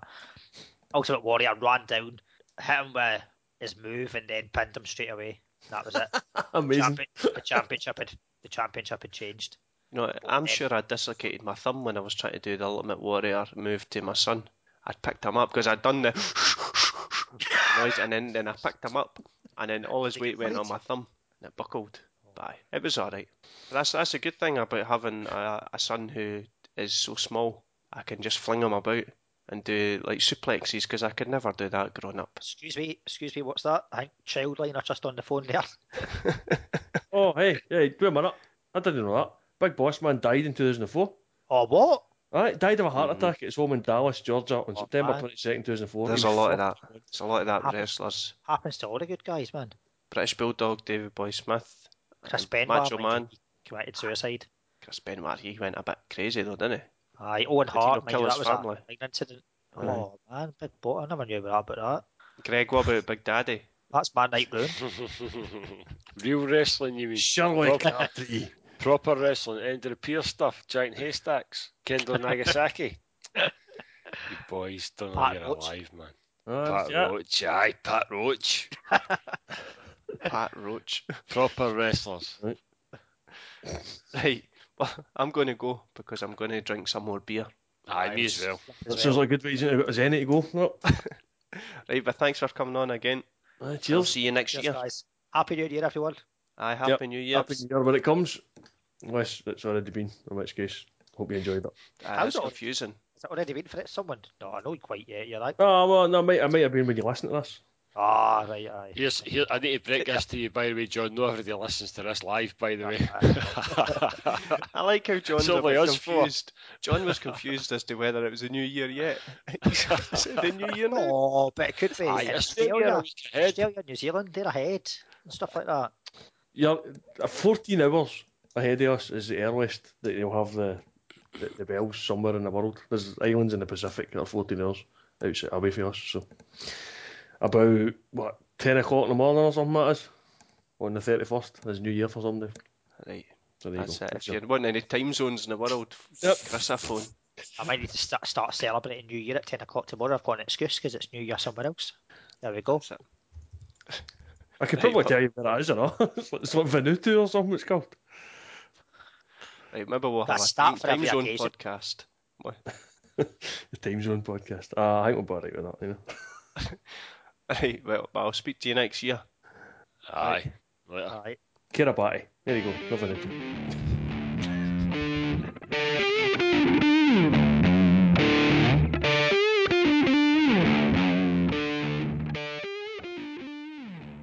S4: Ultimate Warrior ran down, hit him with his move, and then pinned him straight away. That was it.
S3: Amazing.
S4: Champion, the championship had the championship had changed.
S2: You know, I'm sure I dislocated my thumb when I was trying to do the Ultimate Warrior move to my son. I'd picked him up because I'd done the noise, and then, then I picked him up, and then all his weight went on my thumb, and it buckled. But it was all right. But that's that's a good thing about having a, a son who is so small. I can just fling him about and do like suplexes because I could never do that growing up.
S4: Excuse me, excuse me, what's that? I think Childline are just on the phone there.
S3: Oh, hey, hey, wait a minute. I didn't know that. Big Boss Man died in 2004.
S4: Oh, what?
S3: Alright, died of a heart attack at his home in Dallas, Georgia on
S4: Oh,
S3: September
S4: man.
S3: 22nd, 2004.
S2: There's a lot of that. There's a lot of that
S4: Happens.
S2: wrestlers.
S4: Happens to all the good guys, man.
S2: British Bulldog, Davey Boy Smith,
S4: Chris
S2: um,
S4: Benoit
S2: Macho Man,
S4: committed suicide.
S2: Chris Benoit. He went a bit crazy though, didn't he?
S4: Aye, Owen
S2: Did he
S4: Hart,
S2: not
S4: mind
S2: kill
S4: you,
S2: his
S4: that was
S2: family?
S4: a, an incident.
S2: Aye.
S4: Oh man, big boat. I never knew about that.
S2: Greg, what about Big Daddy?
S4: That's my Night Moon.
S5: Real wrestling, you mean?
S3: Shirley
S5: Proper,
S3: Carty.
S5: proper wrestling. Andrew pier stuff. Giant haystacks. Kendo Nagasaki. you boys don't know
S4: Pat
S5: you're
S4: Roach.
S5: alive, man.
S3: Uh,
S5: Pat
S3: yeah.
S5: Roach. Aye, Pat Roach.
S2: Pat Roach.
S5: Proper wrestlers.
S2: right. Well, I'm going to go because I'm going to drink some more beer.
S5: Aye, me as well.
S3: That sounds like a good reason to got Zenny to go. No.
S2: Right, but thanks for coming on again.
S3: Uh,
S2: I'll
S3: cheers.
S2: see you next
S4: Cheers,
S2: year.
S4: guys. Happy New Year, everyone.
S2: Aye, Happy
S3: Yep.
S2: New Year.
S3: Happy New Year when it comes. Unless it's already been, in which case, hope you enjoyed it.
S2: Aye,
S4: How's
S2: that's
S4: it
S2: confusing.
S4: Has it already been for it? Someone? No, I know quite yet. You're right.
S3: Oh, well, no, it might, it might have been when you listen to this.
S4: Ah, right, aye.
S5: Here's, here, I need to break this to you, by the way, John. Not everybody listens to this live, by the way.
S2: I like how John's
S5: It's
S2: a
S5: only
S2: bit confused. John was confused as to whether it was a new year yet. Is it the new year now?
S4: Oh, but it could be.
S5: Aye,
S4: in
S5: New
S4: Australia,
S5: ahead.
S4: Australia, New Zealand, they're ahead and stuff like that.
S3: You're uh, 14 hours ahead of us is the earliest that you'll have the, the, the bells somewhere in the world. There's islands in the Pacific that are 14 hours outside, away from us. So about, what, 10 o'clock in the morning or something that is? On the 31st is New Year for somebody.
S2: Right,
S3: So there
S2: that's
S3: you
S2: it.
S3: go.
S2: If you want any time zones in the world,
S3: Yep.
S2: Chris a phone.
S4: I might need to start, start celebrating New Year at 10 o'clock tomorrow. I've got an excuse because it's New Year somewhere else. There we go.
S2: That's.
S3: I could
S2: Right,
S3: probably
S2: but-
S3: tell you where it is or not. it's like, it's like Vanuatu or something it's called.
S2: Right, maybe we'll have
S4: That's
S2: a time, time zone
S4: occasion.
S2: podcast.
S3: The Time Zone podcast. Uh, I think we'll be alright with that, you know.
S2: Right, well, I'll speak to you next year.
S5: Aye. Later.
S4: All right.
S3: Kiribati. Eh? There you go. Go Vanuatu.